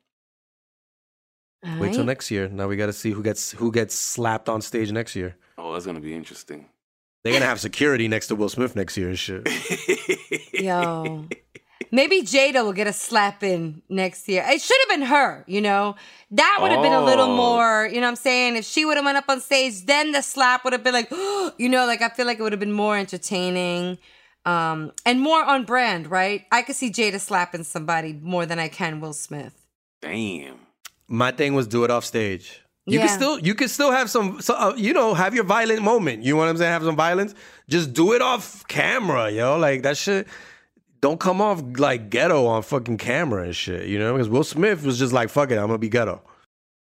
Speaker 1: all
Speaker 3: wait till next year. Now we got to see who gets who gets slapped on stage next year.
Speaker 2: Oh, that's gonna be interesting.
Speaker 3: They're gonna have security next to Will Smith next year and shit.
Speaker 1: Yo. Maybe Jada will get a slap in next year. It should have been her, you know. That would have been a little
Speaker 2: Oh.
Speaker 1: more, you know what I'm saying? If she would have went up on stage, then the slap would have been like, you know, like I feel like it would have been more entertaining. Um, and more on brand, right? I could see Jada slapping somebody more than I can Will Smith.
Speaker 2: Damn.
Speaker 3: My thing was do it off stage. You
Speaker 1: Yeah.
Speaker 3: can still you can still have some, so, uh, you know, have your violent moment. You know what I'm saying? Have some violence. Just do it off camera, yo. Like that shit. Don't come off like ghetto on fucking camera and shit. You know, because Will Smith was just like, "Fuck it, I'm gonna be ghetto."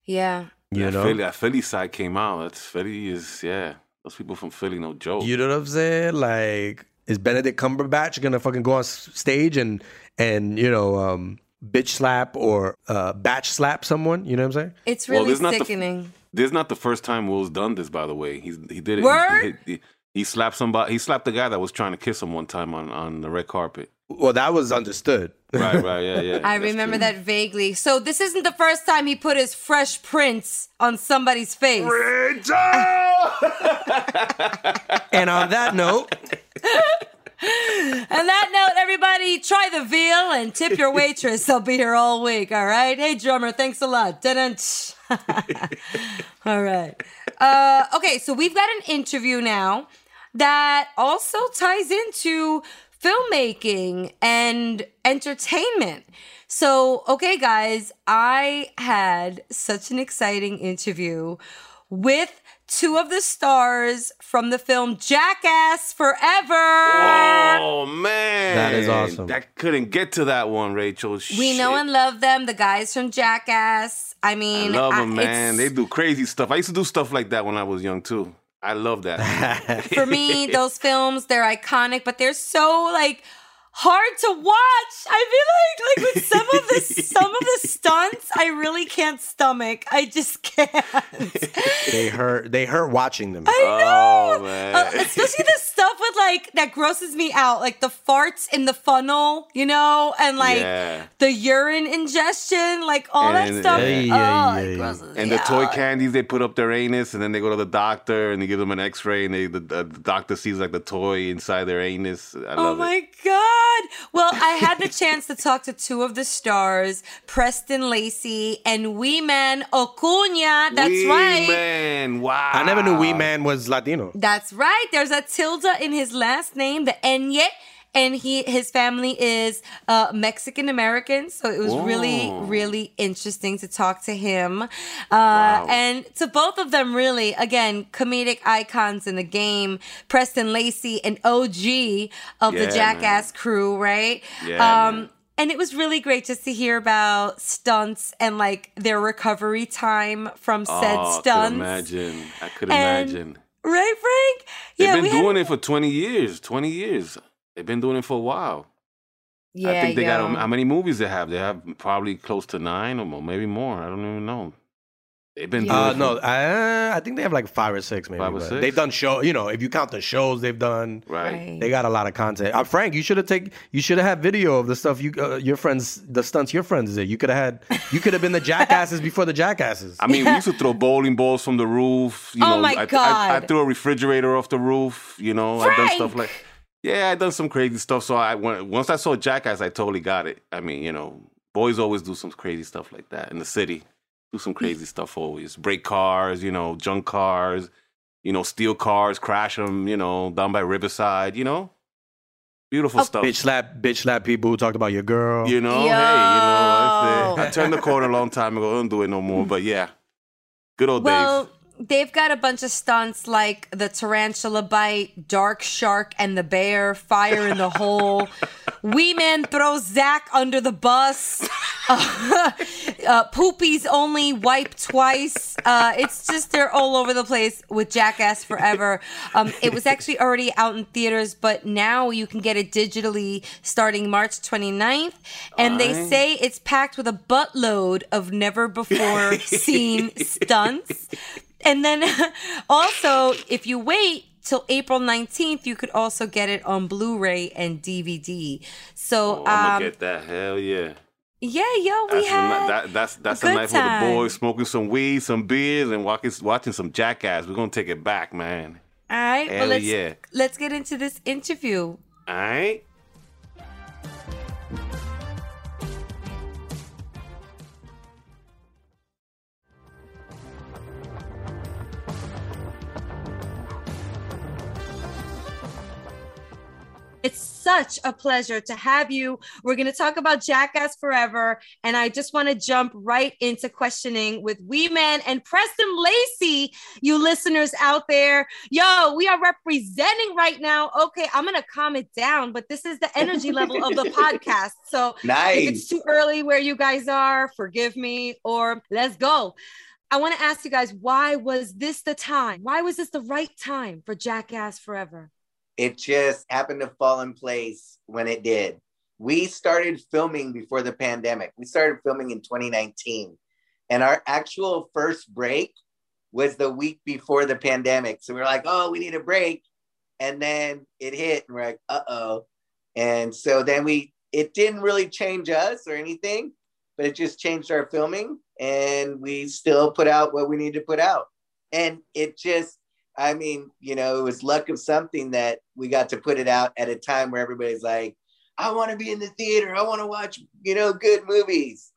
Speaker 1: Yeah.
Speaker 3: You
Speaker 2: that
Speaker 3: know.
Speaker 2: Philly, that Philly side came out. That's Philly is yeah. Those people from Philly, no joke.
Speaker 3: You know what I'm saying? Like, is Benedict Cumberbatch gonna fucking go on stage and and you know um, bitch slap or uh, batch slap someone? You know what I'm saying?
Speaker 1: It's really
Speaker 2: this is not the
Speaker 1: sickening.
Speaker 2: This is not the first time Will's done this, by the way. He's he did it.
Speaker 1: Word?
Speaker 2: He, he, he, he slapped somebody. He slapped the guy that was trying to kiss him one time on on the red carpet.
Speaker 3: Well, that was understood.
Speaker 2: Right, right, yeah, yeah.
Speaker 1: I remember
Speaker 2: true.
Speaker 1: that vaguely. So this isn't the first time he put his fresh prints on somebody's face.
Speaker 3: and on that note,
Speaker 1: On that note, everybody, try the veal and tip your waitress. I'll be here all week. All right. Hey, drummer, thanks a lot. All right. Uh, okay, so we've got an interview now that also ties into filmmaking and entertainment. So, okay, guys, I had such an exciting interview with two of the stars from the film Jackass Forever.
Speaker 2: Oh man,
Speaker 3: That is awesome.
Speaker 2: I couldn't get to that one, Rachel.
Speaker 1: We know and love them, the guys from Jackass. I
Speaker 2: I
Speaker 1: mean,
Speaker 2: love
Speaker 1: I-
Speaker 2: them, man. They do crazy stuff. I used to do stuff like that when I was young too. I love that.
Speaker 1: for me, those films, they're iconic, but they're so like hard to watch. I feel like like with some of the some of the stunts, I really can't stomach. I just can't.
Speaker 3: they hurt. They hurt watching them.
Speaker 1: I know.
Speaker 2: Oh, man.
Speaker 1: Uh, especially the stuff with like that grosses me out, like the farts in the funnel, you know, and like
Speaker 2: Yeah.
Speaker 1: the urine ingestion, like all that stuff.
Speaker 2: Yeah,
Speaker 3: yeah,
Speaker 1: oh,
Speaker 3: yeah,
Speaker 1: it
Speaker 3: yeah.
Speaker 1: grosses
Speaker 2: And
Speaker 1: me
Speaker 2: the toy candies they put up their anus, and then they go to the doctor and they give them an X-ray, and they the, the doctor sees like the toy inside their anus. I
Speaker 1: Oh my
Speaker 2: it.
Speaker 1: God. Well, I had the chance to talk to two of the stars, Preston Lacy and Wee Man Acuña. That's
Speaker 2: Wee
Speaker 1: right.
Speaker 2: man. Wow.
Speaker 3: I never knew Wee Man was Latino.
Speaker 1: That's right. There's a tilde in his last name, the Enye. And he his family is uh, Mexican American, so it was really really interesting to talk to him, uh, and to both of them. Really, again, comedic icons in the game. Preston Lacy, an OG of the
Speaker 2: Yeah,
Speaker 1: Jackass crew, right?
Speaker 2: Yeah,
Speaker 1: Um, and it was really great just to hear about stunts and like their recovery time from said
Speaker 2: oh, I
Speaker 1: stunts.
Speaker 2: could imagine. I could
Speaker 1: And-
Speaker 2: imagine.
Speaker 1: Right, Frank?
Speaker 2: They've
Speaker 1: yeah,
Speaker 2: been
Speaker 1: we had-
Speaker 2: doing it for 20 years. 20 years. They've been doing it for a while.
Speaker 1: Yeah,
Speaker 2: I think they
Speaker 1: yo.
Speaker 2: got how many movies they have? They have probably close to nine or maybe more. I don't even know. They've been doing
Speaker 3: Uh,
Speaker 2: it
Speaker 3: no,
Speaker 2: for-
Speaker 3: I, I think they have like five or six, maybe.
Speaker 2: Five or six?
Speaker 3: They've done show. You know, if you count the shows they've done,
Speaker 2: right.
Speaker 3: they got a lot of content. Uh, Frank, you should have take. You should have had video of the stuff you uh, your friends, the stunts your friends did. You could have had. You could have been the jackasses before the jackasses.
Speaker 2: I mean, we used to throw bowling balls from the roof. You
Speaker 1: Oh
Speaker 2: know,
Speaker 1: my
Speaker 2: I, I, I threw a refrigerator off the roof. You know, I've done stuff like. Yeah, I done some crazy stuff. So I when, once I saw Jackass, I totally got it. I mean, you know, boys always do some crazy stuff like that in the city. Do some mm. crazy stuff always. Break cars, you know, junk cars, you know, steal cars, crash them, you know, down by Riverside. You know, beautiful oh. stuff.
Speaker 3: bitch slap, bitch slap people who talked about your girl.
Speaker 2: You know, hey, you know, I, I turned the corner a long time ago. I don't do it no more. But yeah, good old
Speaker 1: Well,
Speaker 2: days.
Speaker 1: They've got a bunch of stunts like the tarantula bite, dark shark and the bear, fire in the hole. Wee Man throws Zach under the bus. Uh, uh, Poopy's only wipe twice. Uh, it's just they're all over the place with Jackass Forever. Um, it was actually already out in theaters, but now you can get it digitally starting March 29th. And they say it's packed with a buttload of never before seen stunts. And then also, if you wait till April 19th, you could also get it on Blu-ray and DVD. So,
Speaker 2: Oh, I'm
Speaker 1: um,
Speaker 2: gonna get that. Hell yeah.
Speaker 1: yeah, yo, we
Speaker 2: That's
Speaker 1: had
Speaker 2: that, that's that's
Speaker 1: a
Speaker 2: a night for the boys, smoking some weed, some beers, and walking, watching some Jackass. We're gonna take it back, man.
Speaker 1: All right, well,
Speaker 2: Hell
Speaker 1: let's
Speaker 2: yeah.
Speaker 1: let's get into this interview.
Speaker 2: All right.
Speaker 1: It's such a pleasure to have you. We're going to talk about Jackass Forever. And I just want to jump right into questioning with Wee Man and Preston Lacy, you listeners out there. Yo, we are representing right now. Okay, I'm going to calm it down, but this is the energy level of the podcast. So if it's too early where you guys are, forgive me, or let's go. I want to ask you guys, why was this the time? Why was this the right time for Jackass Forever?
Speaker 4: It just happened to fall in place when it did. We started filming before the pandemic. We started filming in 2019. And our actual first break was the week before the pandemic. So we were like, oh, we need a break. And then it hit, and we're like, uh oh. And so then we, it didn't really change us or anything, but it just changed our filming. And we still put out what we need to put out. And it just, I mean, you know, it was luck of something that we got to put it out at a time where everybody's like, I want to be in the theater. I want to watch, you know, good movies.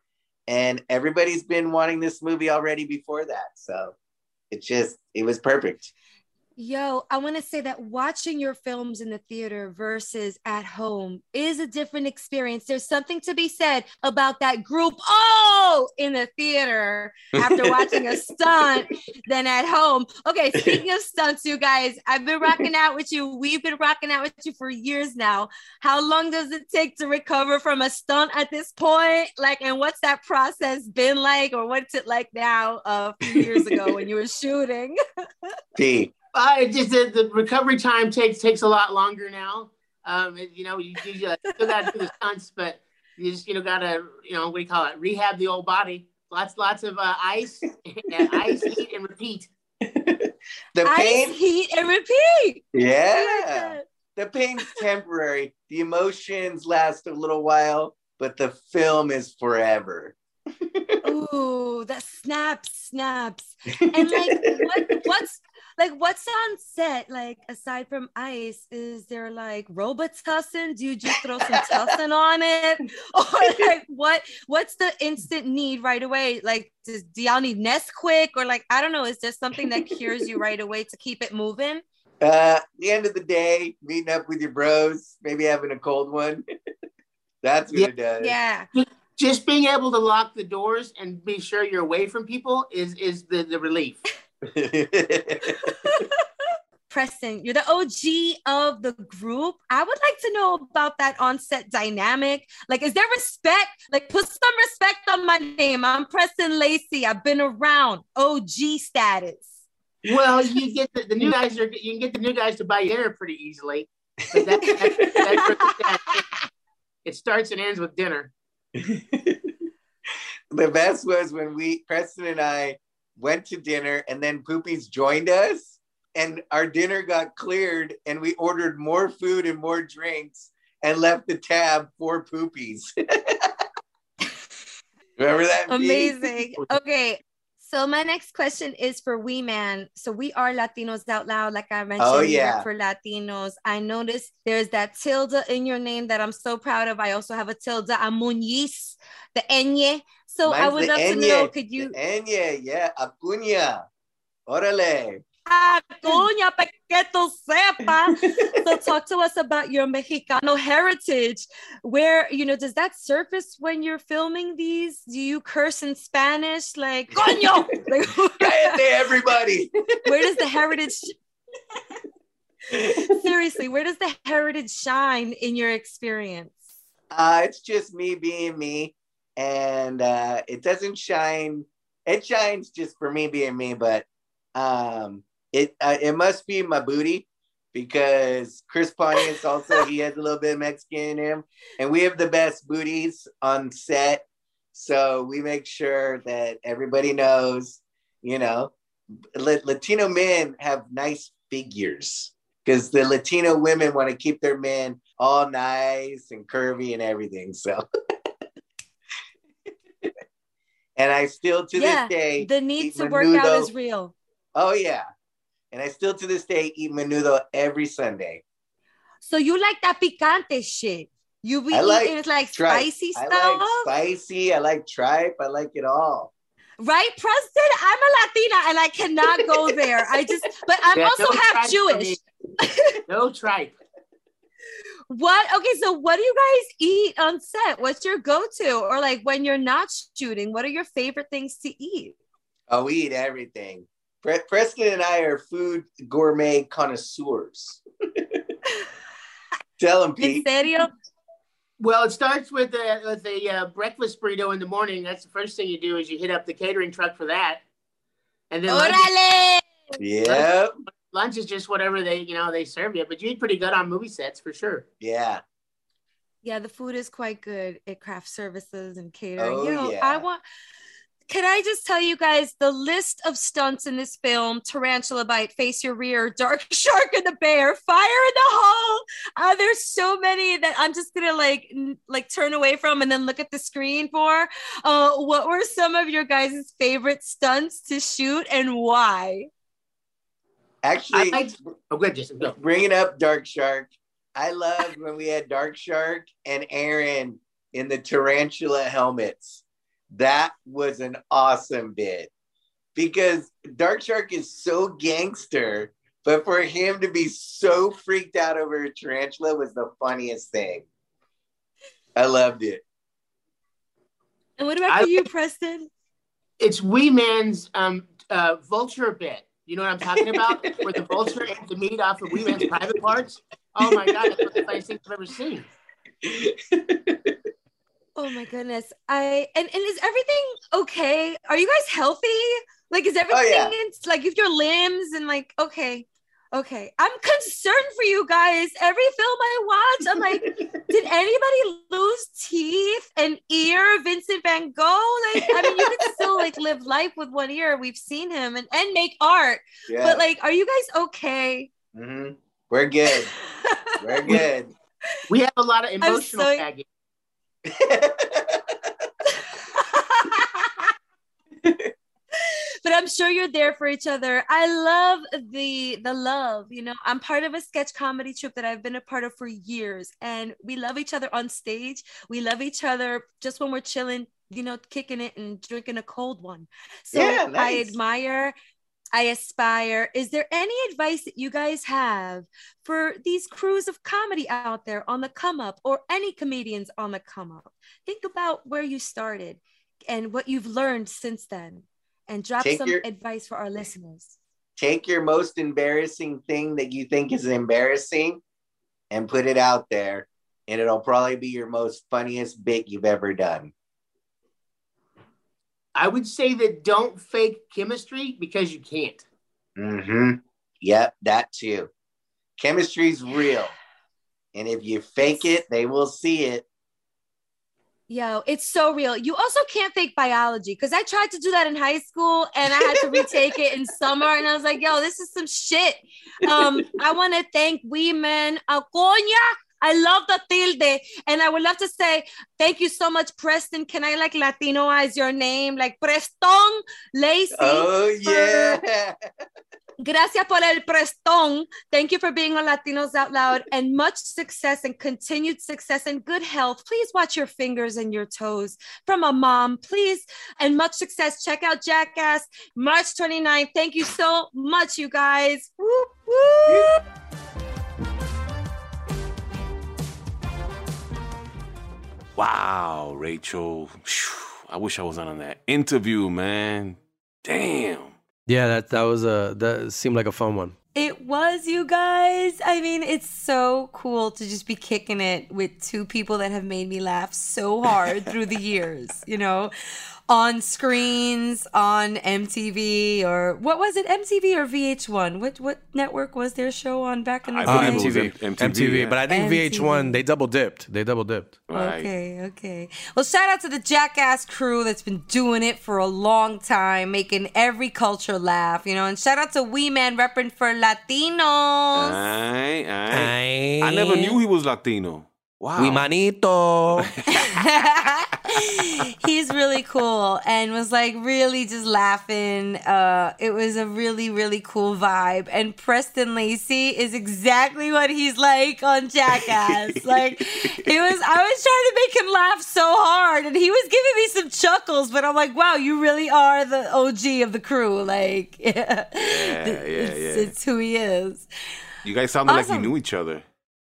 Speaker 4: And everybody's been wanting this movie already before that. So it just, it was perfect.
Speaker 1: Yo, I want to say that watching your films in the theater versus at home is a different experience. There's something to be said about that group oh in the theater after watching a stunt than at home. Okay, speaking of stunts, you guys, I've been rocking out with you. We've been rocking out with you for years now. How long does it take to recover from a stunt at this point? Like, and what's that process been like, or what's it like now uh, a few years ago when you were shooting?
Speaker 4: P.
Speaker 5: Uh, it just the, the recovery time takes takes a lot longer now. Um, it- you know, you, you just still got to do the stunts, but you just you know gotta you know what do you call it? Rehab the old body. Lots lots of uh, ice, and ice, heat, and repeat.
Speaker 4: The
Speaker 1: Ice,
Speaker 4: pain,
Speaker 1: heat, and repeat. I like
Speaker 4: yeah.
Speaker 1: that.
Speaker 4: The pain's temporary. The emotions last a little while, but the film is forever.
Speaker 1: Ooh, that snaps, snaps. And like, what, what's like, what's on set? Like, aside from ice, is there like Robitussin? Do you just throw some tussin on it, or like, what? What's the instant need right away? Like, does do y'all need Nesquik, or like, I don't know, is there something that cures you right away to keep it moving?
Speaker 4: Uh, the end of the day, meeting up with your bros, maybe having a cold one. That's what
Speaker 5: Yeah.
Speaker 4: it does.
Speaker 1: Yeah.
Speaker 5: Just being able to lock the doors and be sure you're away from people is is the, the relief.
Speaker 1: Preston, you're the OG of the group. I would like to know about that on-set dynamic. Like, is there respect? Like, put some respect on my name. I'm Preston Lacy. I've been around. OG status.
Speaker 5: Well, you get the, the new guys are you can get the new guys to buy dinner pretty easily. That, that, that's where that- it starts and ends with dinner.
Speaker 4: the best was when we Preston and I went to dinner and then Poopies joined us and our dinner got cleared and we ordered more food and more drinks and left the tab for Poopies. Remember that?
Speaker 1: Amazing. Okay. So my next question is for Wee Man. So we are Latinos out loud, like I mentioned.
Speaker 4: Oh, yeah.
Speaker 1: for Latinos. I noticed there's that tilde in your name that I'm so proud of. I also have a tilde, a Muñiz, the Enye. So I would love to know, could you
Speaker 4: the Enye, yeah, Acuña. Órale.
Speaker 1: Ah, coña, pa' que tú so talk to us about your Mexicano heritage. Where, you know, does that surface when you're filming these? Do you curse in Spanish? Like, coño! Like,
Speaker 4: Cállate, everybody.
Speaker 1: where does the heritage, seriously, where does the heritage shine in your experience?
Speaker 4: Uh, it's just me being me, and uh, it doesn't shine. It shines just for me being me, but um, it uh, it must be my booty because Chris Pontius also he has a little bit of Mexican in him, and we have the best booties on set, so we make sure that everybody knows. You know, La- Latino men have nice figures because the Latino women want to keep their men all nice and curvy and everything. So, and I still to
Speaker 1: yeah,
Speaker 4: this day,
Speaker 1: the need to work out is real.
Speaker 4: oh yeah, and I still to this day eat menudo every Sunday.
Speaker 1: So you like that picante shit. You be
Speaker 4: I like
Speaker 1: eating like
Speaker 4: tripe.
Speaker 1: spicy
Speaker 4: I
Speaker 1: stuff,
Speaker 4: like spicy. I like tripe. I like it all.
Speaker 1: right, Preston? I'm a Latina and I cannot go there. I just, but I'm
Speaker 5: Yeah,
Speaker 1: also
Speaker 5: no
Speaker 1: half Jewish.
Speaker 5: No tripe.
Speaker 1: what? Okay, so what do you guys eat on set? What's your go-to? Or like when you're not shooting, what are your favorite things to eat?
Speaker 4: Oh, we eat everything. Pre- Preston and I are food gourmet connoisseurs. Tell him,
Speaker 1: In
Speaker 4: Pete.
Speaker 1: serio?
Speaker 5: Well, it starts with a, with a uh, breakfast burrito in the morning. That's the first thing you do is you hit up the catering truck for that, and then lunch,
Speaker 1: Órale!
Speaker 4: Yep.
Speaker 5: lunch is just whatever they you know they serve you. But you eat pretty good on movie sets for sure.
Speaker 4: Yeah.
Speaker 1: Yeah, the food is quite good at craft services and catering.
Speaker 4: Oh,
Speaker 1: you know,
Speaker 4: yeah.
Speaker 1: I want. Can I just tell you guys the list of stunts in this film? Tarantula bite, face your rear, dark shark in the bear, fire in the hole. Uh, there's so many that I'm just gonna like n- like turn away from and then look at the screen for. Uh, what were some of your guys' favorite stunts to shoot and why?
Speaker 4: Actually,
Speaker 5: I liked- Oh, good, Jason. Go.
Speaker 4: bringing up Dark Shark, I loved when we had Dark Shark and Aaron in the tarantula helmets. That was an awesome bit because Dark Shark is so gangster, but for him to be so freaked out over a tarantula was the funniest thing. I loved it.
Speaker 1: And what about
Speaker 5: I-
Speaker 1: for you, Preston?
Speaker 5: It's Wee Man's um, uh, vulture bit. You know what I'm talking about? Where the vulture ate the meat off of Wee Man's private parts. Oh my god, that's the funniest thing I've ever seen.
Speaker 1: Oh my goodness. I and, and is everything okay? Are you guys healthy? Like is everything
Speaker 4: yeah.
Speaker 1: in, like if your limbs and like okay. Okay. I'm concerned for you guys. Every film I watch, I'm like, did anybody lose teeth and ear? Vincent Van Gogh? Like, I mean, you can still like live life with one ear. We've seen him and, and make art.
Speaker 4: yeah.
Speaker 1: But like, are you guys okay?
Speaker 4: Mhm. We're good. We're good.
Speaker 5: We have a lot of emotional
Speaker 1: so-
Speaker 5: baggage.
Speaker 1: but I'm sure you're there for each other. I love the the love. You know, I'm part of a sketch comedy troupe that I've been a part of for years, and we love each other on stage. We love each other just when we're chilling, you know, kicking it and drinking a cold one. So
Speaker 4: Yeah,
Speaker 1: I admire. I aspire. Is there any advice that you guys have for these crews of comedy out there on the come up or any comedians on the come up? Think about where you started and what you've learned since then and drop
Speaker 4: Take
Speaker 1: some
Speaker 4: your-
Speaker 1: advice for our listeners.
Speaker 4: Take your most embarrassing thing that you think is embarrassing and put it out there, and it'll probably be your most funniest bit you've ever done.
Speaker 5: I would say that don't fake chemistry because you can't.
Speaker 4: Mm-hmm. Yep, that too. Chemistry's real. And if you fake it, they will see it.
Speaker 1: Yo, it's so real. You also can't fake biology because I tried to do that in high school and I had to retake it in summer. And I was like, yo, this is some shit. Um, I want to thank women. Men coña, I love the tilde. And I would love to say, thank you so much, Preston. Can I like Latinoize your name? Like Preston Lacy.
Speaker 4: Oh, yeah.
Speaker 1: Gracias por el prestón. Thank you for being on Latinos Out Loud and much success and continued success and good health. Please watch your fingers and your toes from a mom, please. And much success. Check out Jackass March 29th. Thank you so much, you guys. Whoop, whoop.
Speaker 2: Wow, Rachel. I wish I was on that interview, man. Damn.
Speaker 3: Yeah, that that was a that seemed like a fun one.
Speaker 1: It was, you guys. I mean, it's so cool to just be kicking it with two people that have made me laugh so hard through the years, you know, on screens, on MTV, or what was it, MTV or VH1? What what network was their show on back in the
Speaker 2: I
Speaker 1: day?
Speaker 2: believe it
Speaker 3: MTV,
Speaker 2: MTV, yeah.
Speaker 3: but I think
Speaker 1: MTV.
Speaker 3: VH1 they double dipped. They double dipped.
Speaker 2: Right.
Speaker 1: Okay, okay. Well, shout out to the Jackass crew that's been doing it for a long time, making every culture laugh, you know. And shout out to Wee Man repping for Latinos.
Speaker 2: Aye, aye. I never knew he was Latino. Wow.
Speaker 3: We manito.
Speaker 1: He's really cool and was like really just laughing. Uh, it was a really, really cool vibe. And Preston Lacy is exactly what he's like on Jackass. like it was, I was trying to make him laugh so hard and he was giving me some chuckles, but I'm like, wow, you really are the OG of the crew. Like, yeah,
Speaker 2: yeah,
Speaker 1: it's,
Speaker 2: yeah.
Speaker 1: it's who he is.
Speaker 2: You guys sounded like you knew each other.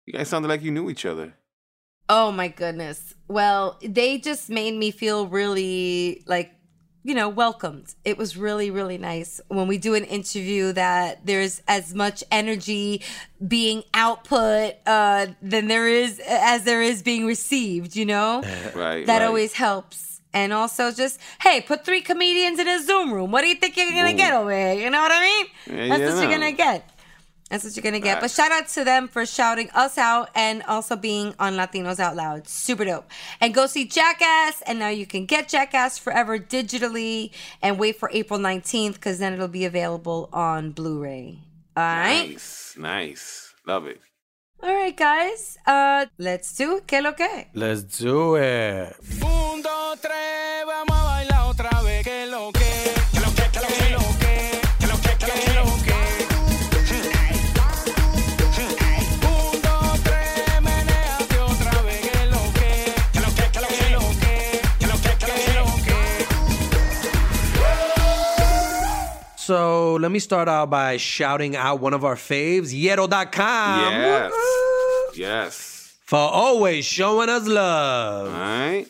Speaker 2: You guys sounded like you knew each other.
Speaker 1: Oh my goodness. Well, they just made me feel really like, you know, welcomed. It was really, really nice when we do an interview that there's as much energy being output uh, than there is as there is being received, you know?
Speaker 2: Right.
Speaker 1: that
Speaker 2: right.
Speaker 1: always helps. And also just, hey, put three comedians in a Zoom room. What do you think you're gonna get over here? You know what I mean?
Speaker 2: Yeah,
Speaker 1: That's what you're gonna get. That's what you're gonna get. But shout out to them for shouting us out and also being on Latinos Out Loud. Super dope. And go see Jackass. And now you can get Jackass forever digitally and wait for April 19th because then it'll be available on Blu-ray. All right.
Speaker 2: Nice, nice. Love it.
Speaker 1: All right, guys. Uh, let's do que lo que.
Speaker 3: Let's do it.
Speaker 6: Un, dos, tres, vamos
Speaker 3: So let me start out by shouting out one of our faves, Yero.com.
Speaker 2: yes. Yes.
Speaker 3: For always showing us love.
Speaker 2: All right.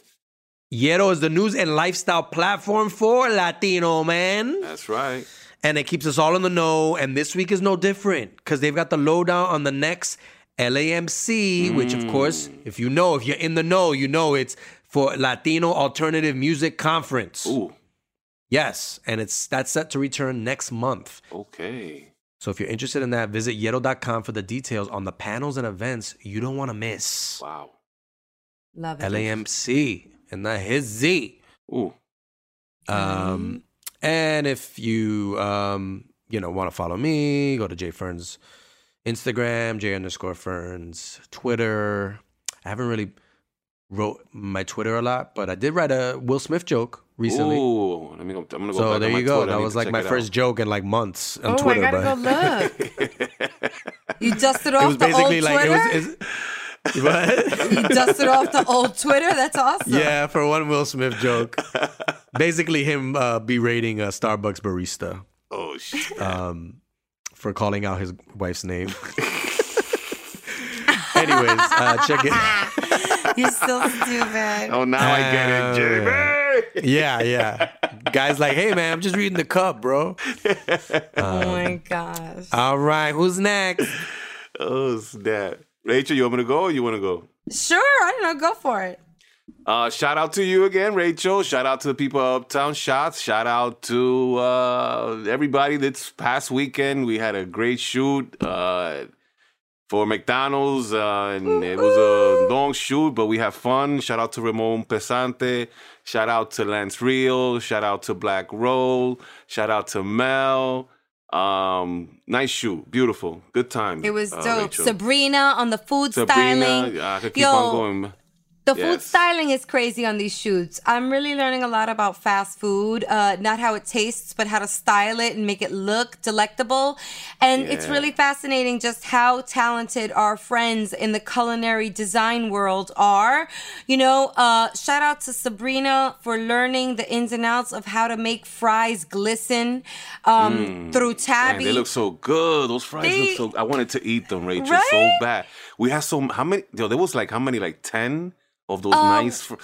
Speaker 3: Yero is the news and lifestyle platform for Latino man.
Speaker 2: That's right.
Speaker 3: And it keeps us all in the know. And this week is no different because they've got the lowdown on the next LAMC, which, of course, mm. if you know, if you're in the know, you know it's for Latino Alternative Music Conference.
Speaker 2: Ooh.
Speaker 3: Yes. And it's that's set to return next month.
Speaker 2: Okay.
Speaker 3: So if you're interested in that, visit yero.com for the details on the panels and events you don't want to miss.
Speaker 2: Wow.
Speaker 1: Love it.
Speaker 3: LAMC and the his Z.
Speaker 2: Ooh.
Speaker 3: Um, and if you um, you know want to follow me, go to Jay Ferns Instagram, J underscore Ferns, Twitter. I haven't really wrote my Twitter a lot, but I did write a Will Smith joke recently.
Speaker 2: Ooh. Let me go. I'm gonna go.
Speaker 3: so
Speaker 2: back
Speaker 3: there
Speaker 2: on my
Speaker 3: you go.
Speaker 2: Twitter.
Speaker 3: That was like my first
Speaker 2: out.
Speaker 3: joke in like months on
Speaker 1: Oh,
Speaker 3: Twitter.
Speaker 1: I gotta
Speaker 3: but
Speaker 1: go look. You dusted off
Speaker 3: it was
Speaker 1: the
Speaker 3: basically
Speaker 1: old
Speaker 3: like
Speaker 1: Twitter.
Speaker 3: it was. What?
Speaker 1: you dusted off the old Twitter. That's awesome.
Speaker 3: Yeah, for one Will Smith joke. Basically, him uh, berating a Starbucks barista
Speaker 2: Oh shit.
Speaker 3: um, for calling out his wife's name. Anyways, uh, check it.
Speaker 1: You're so stupid.
Speaker 2: Oh, now I get it,
Speaker 3: Uh,
Speaker 2: Jimmy.
Speaker 3: Yeah, yeah. Guys, like, hey man, I'm just reading the cup, bro.
Speaker 1: oh my gosh.
Speaker 3: All right, who's next?
Speaker 2: Oh snap. Rachel, you want me to go or you want to go?
Speaker 1: Sure, I don't know. Go for it.
Speaker 2: Uh, shout out to you again, Rachel. Shout out to the people of Uptown Shots. Shout out to uh, everybody this past weekend. We had a great shoot uh, for McDonald's, uh, and it was a long shoot, but we had fun. Shout out to Ramon Pesante. Shout out to Lance Real. Shout out to Black Roll. Shout out to Mel. Um, nice shoot, beautiful, good time.
Speaker 1: It was
Speaker 2: uh,
Speaker 1: dope.
Speaker 2: Rachel.
Speaker 1: Sabrina on the food
Speaker 2: Sabrina,
Speaker 1: styling.
Speaker 2: I could keep
Speaker 1: Yo,
Speaker 2: on going.
Speaker 1: The food styling is crazy on these shoots. I'm really learning a lot about fast food, uh, not how it tastes, but how to style it and make it look delectable. And it's really fascinating just how talented our friends in the culinary design world are. You know, uh, shout out to Sabrina for learning the ins and outs of how to make fries glisten um, through
Speaker 2: Man,
Speaker 1: Tabby.
Speaker 2: they look so good. Those fries
Speaker 1: They-
Speaker 2: look so. I wanted to eat them, Rachel, so bad. We had so how many? Yo, there was like how many? Like ten of those
Speaker 1: Um,
Speaker 2: nice. Fr-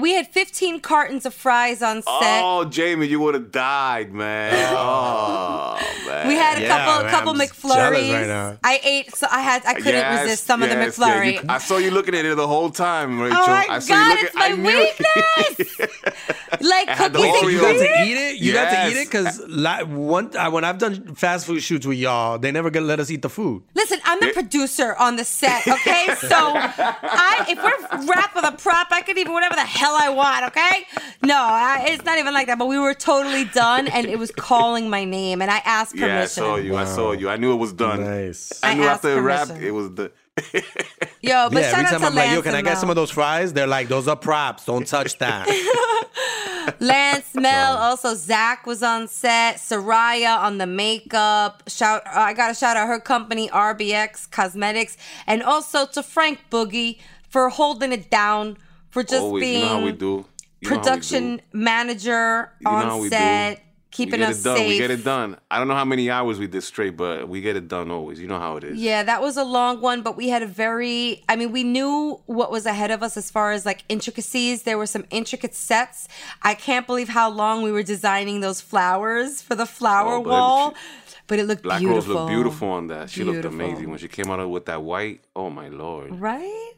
Speaker 1: we had 15 cartons of fries on set.
Speaker 2: oh, Jamie, you would have died, man. Oh, man.
Speaker 1: We had a
Speaker 3: Yeah,
Speaker 1: couple,
Speaker 3: man,
Speaker 1: couple
Speaker 3: I'm just jealous
Speaker 1: McFlurries.
Speaker 3: right now.
Speaker 1: I ate, so I had, I couldn't
Speaker 2: Yes,
Speaker 1: resist some of the
Speaker 2: yes, yeah,
Speaker 1: McFlurry.
Speaker 2: you- I saw you looking at it the whole time, Rachel.
Speaker 1: oh my
Speaker 2: I saw you
Speaker 1: god,
Speaker 2: looking.
Speaker 1: it's my
Speaker 2: I knew it.
Speaker 1: weakness! like
Speaker 2: I had the
Speaker 1: cookies and
Speaker 3: So
Speaker 2: Oreo.
Speaker 3: you got
Speaker 1: cream.
Speaker 3: to eat it? You got to eat
Speaker 2: Yes.
Speaker 3: it? Because one, I, when I've done fast food shoots with y'all, they never get let us eat the food.
Speaker 1: Listen, I'm the producer on the set, okay? So I, if we're wrapped with a prop, I could even whatever the hell I want, okay? No, I, it's not even like that. But we were totally done, and it was calling my name, and I asked permission.
Speaker 2: Yeah, I saw you. I saw you. I knew it was done.
Speaker 3: Nice.
Speaker 2: I
Speaker 1: I
Speaker 2: knew
Speaker 1: asked
Speaker 2: after it wrapped,
Speaker 1: permission.
Speaker 2: it was the.
Speaker 1: Yo, but
Speaker 3: yeah,
Speaker 1: shout
Speaker 3: every
Speaker 1: out
Speaker 3: time
Speaker 1: to
Speaker 3: I'm like, yo, can I get
Speaker 1: Mel.
Speaker 3: some of those fries? They're like, those are props. Don't touch that.
Speaker 1: Lance, Mel, also Zach was on set. Soraya on the makeup. Shout! uh, I got to shout out her company, RBX Cosmetics, and also to Frank Boogie for holding it down, for just
Speaker 2: Always,
Speaker 1: being
Speaker 2: you know how we do. You know how we
Speaker 1: production
Speaker 2: do.
Speaker 1: manager
Speaker 2: You
Speaker 1: on set. keeping us
Speaker 2: it done.
Speaker 1: safe.
Speaker 2: We get it done. I don't know how many hours we did straight, but we get it done always. You know how it is.
Speaker 1: Yeah, that was a long one, but we had a very, I mean, we knew what was ahead of us as far as like intricacies. There were some intricate sets. I can't believe how long we were designing those flowers for the flower
Speaker 2: Oh,
Speaker 1: wall, but it looked
Speaker 2: Black
Speaker 1: beautiful.
Speaker 2: Black Rose looked beautiful on that. She looked amazing when she came out with that white. Oh my lord.
Speaker 1: Right?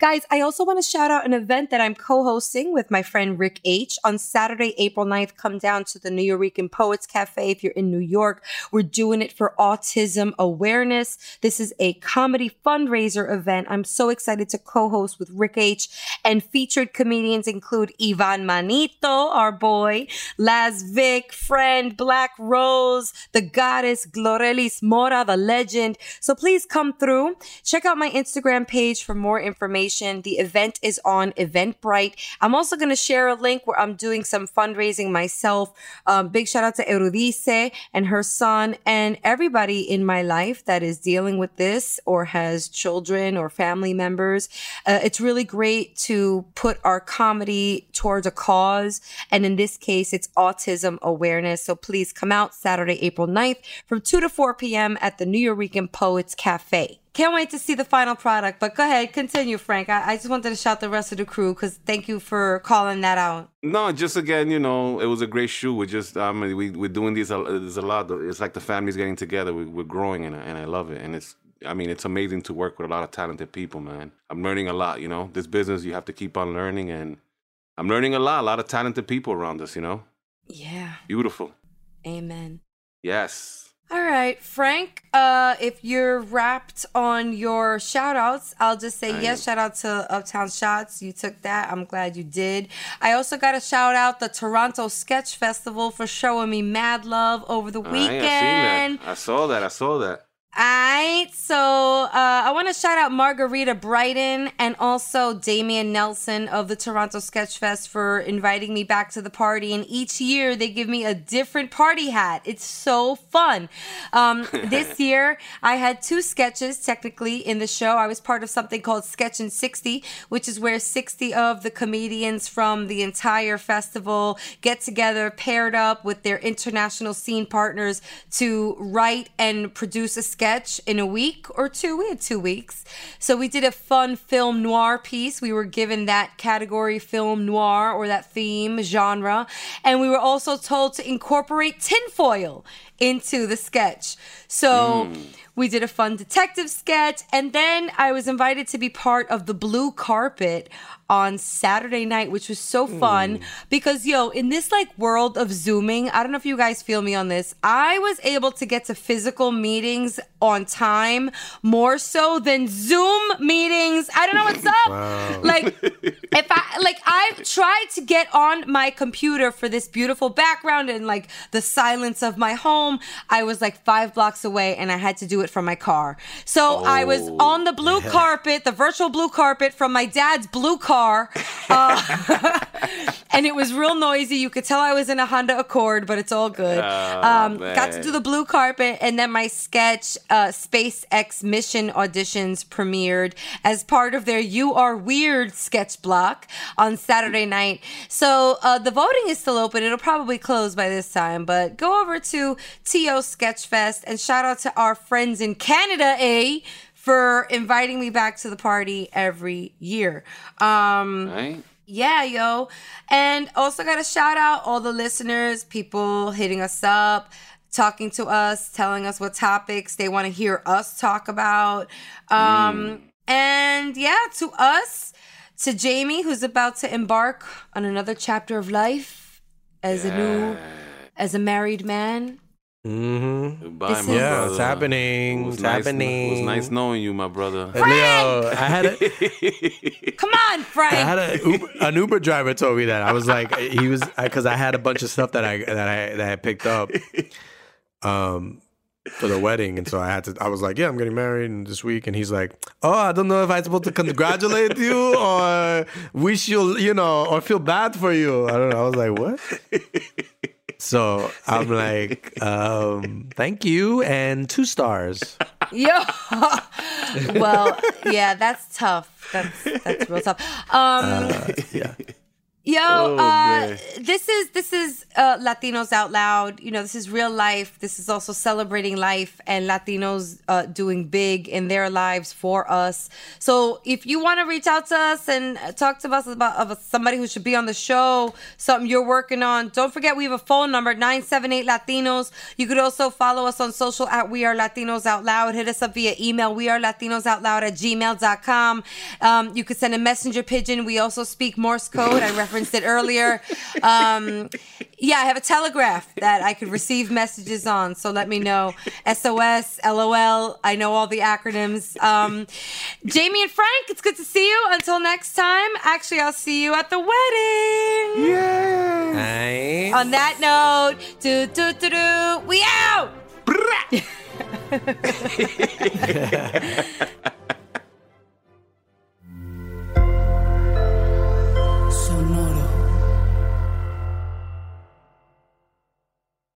Speaker 1: Guys, I also want to shout out an event that I'm co hosting with my friend Rick H. On Saturday, April 9th, come down to the Nuyorican Poets Cafe if you're in New York. We're doing it for autism awareness. This is a comedy fundraiser event. I'm so excited to co host with Rick H. And featured comedians include Ivan Manito, our boy, Laz Vic, friend, Black Rose, the goddess, Glorelis Mora, the legend. So please come through. Check out my Instagram page for more information. The event is on Eventbrite. I'm also going to share a link where I'm doing some fundraising myself. Um, big shout out to Erudice and her son and everybody in my life that is dealing with this or has children or family members. Uh, it's really great to put our comedy towards a cause. And in this case, it's autism awareness. So please come out Saturday, April 9th from 2 to 4 p.m. at the Nuyorican Poets Cafe. Can't wait to see the final product, but go ahead, continue, Frank. I, I just wanted to shout the rest of the crew because thank you for calling that out.
Speaker 2: No, just again, you know, it was a great shoot. We're just, I mean, we we're doing these. a- There's a lot. It's like the family's getting together. We, we're growing, and and I love it. And it's, I mean, it's amazing to work with a lot of talented people, man. I'm learning a lot. You know, this business you have to keep on learning, and I'm learning a lot. A lot of talented people around us. You know,
Speaker 1: Yeah,
Speaker 2: beautiful.
Speaker 1: amen.
Speaker 2: Yes.
Speaker 1: All right, Frank, uh, if you're wrapped on your shout outs, I'll just say
Speaker 2: I
Speaker 1: yes.
Speaker 2: am.
Speaker 1: Shout out to Uptown Shots. You took that. I'm glad you did. I also got to shout out the Toronto Sketch Festival for showing me mad love over the weekend.
Speaker 2: I seen that. I saw that. I saw that.
Speaker 1: Alright, so uh, I want to shout out Margarita Brighton and also Damian Nelson of the Toronto Sketch Fest for inviting me back to the party. And each year they give me a different party hat. It's so fun. Um, this year I had two sketches technically in the show. I was part of something called Sketch in 60, which is where 60 of the comedians from the entire festival get together, paired up with their international scene partners to write and produce a sketch in a week or two. We had two weeks. So we did a fun film noir piece. We were given that category film noir or that theme genre. And we were also told to incorporate tinfoil into the sketch. So mm. we did a fun detective sketch. And then I was invited to be part of the blue carpet on Saturday night, which was so fun mm. because, yo, in this like world of Zooming, I don't know if you guys feel me on this. I was able to get to physical meetings on time more so than Zoom meetings. I don't know what's up. Like, if I like, I've tried to get on my computer for this beautiful background and like the silence of my home. I was like five blocks away and I had to do it from my car. So I was
Speaker 2: Oh.
Speaker 1: on the blue carpet, the virtual blue carpet from my dad's blue car. Uh, and it was real noisy. You could tell I was in a Honda Accord, but it's all good.
Speaker 2: Oh,
Speaker 1: um, got to do the blue carpet, and then my sketch, uh, SpaceX mission auditions, premiered as part of their "You Are Weird" sketch block on Saturday night. So uh, the voting is still open. It'll probably close by this time, but go over to TO Sketchfest and shout out to our friends in Canada, A. For inviting me back to the party every year. Um,
Speaker 2: Right?
Speaker 1: yeah, yo. And also got to shout out all the listeners, people hitting us up, talking to us, telling us what topics they want to hear us talk about. Um, And yeah, to us, to Jamie, who's about to embark on another chapter of life as a new, as a married man.
Speaker 3: Mm-hmm.
Speaker 2: Goodbye,
Speaker 1: This
Speaker 2: my
Speaker 1: is-
Speaker 3: Yeah,
Speaker 2: brother.
Speaker 3: it's happening.
Speaker 2: It was
Speaker 3: It's
Speaker 2: nice,
Speaker 3: happening.
Speaker 2: It was nice knowing you, my brother.
Speaker 3: Leo, I had a,
Speaker 1: Come on, Frank.
Speaker 3: I had a Uber, an Uber driver told me that I was like he was because I had a bunch of stuff that I that I that I picked up um for the wedding and so I had to I was like yeah I'm getting married this week and he's like oh I don't know if I'm supposed to congratulate you or wish you you know or feel bad for you I don't know I was like what so I'm like um thank you and two stars
Speaker 1: Yo. well, yeah, that's tough. That's that's real tough. Um
Speaker 3: yeah
Speaker 1: Yo,
Speaker 2: Oh,
Speaker 1: uh, this is this is uh, Latinos out loud. You know, this is real life. This is also celebrating life and Latinos uh, doing big in their lives for us. So, if you want to reach out to us and talk to us about of somebody who should be on the show, something you're working on, don't forget we have a phone number nine seven eight Latinos. You could also follow us on social at We Are Latinos Out Loud. Hit us up via email. We are Latinos Out Loud at gmail.com. Um, you could send a messenger pigeon. We also speak Morse code. I referenced it earlier. Um, yeah, I have a telegraph that I could receive messages on. So let me know. SOS, LOL. I know all the acronyms. Um, Jamie and Frank, it's good to see you. Until next time. Actually, I'll see you at the wedding.
Speaker 3: Ay.
Speaker 1: On that note, do do do do, we out.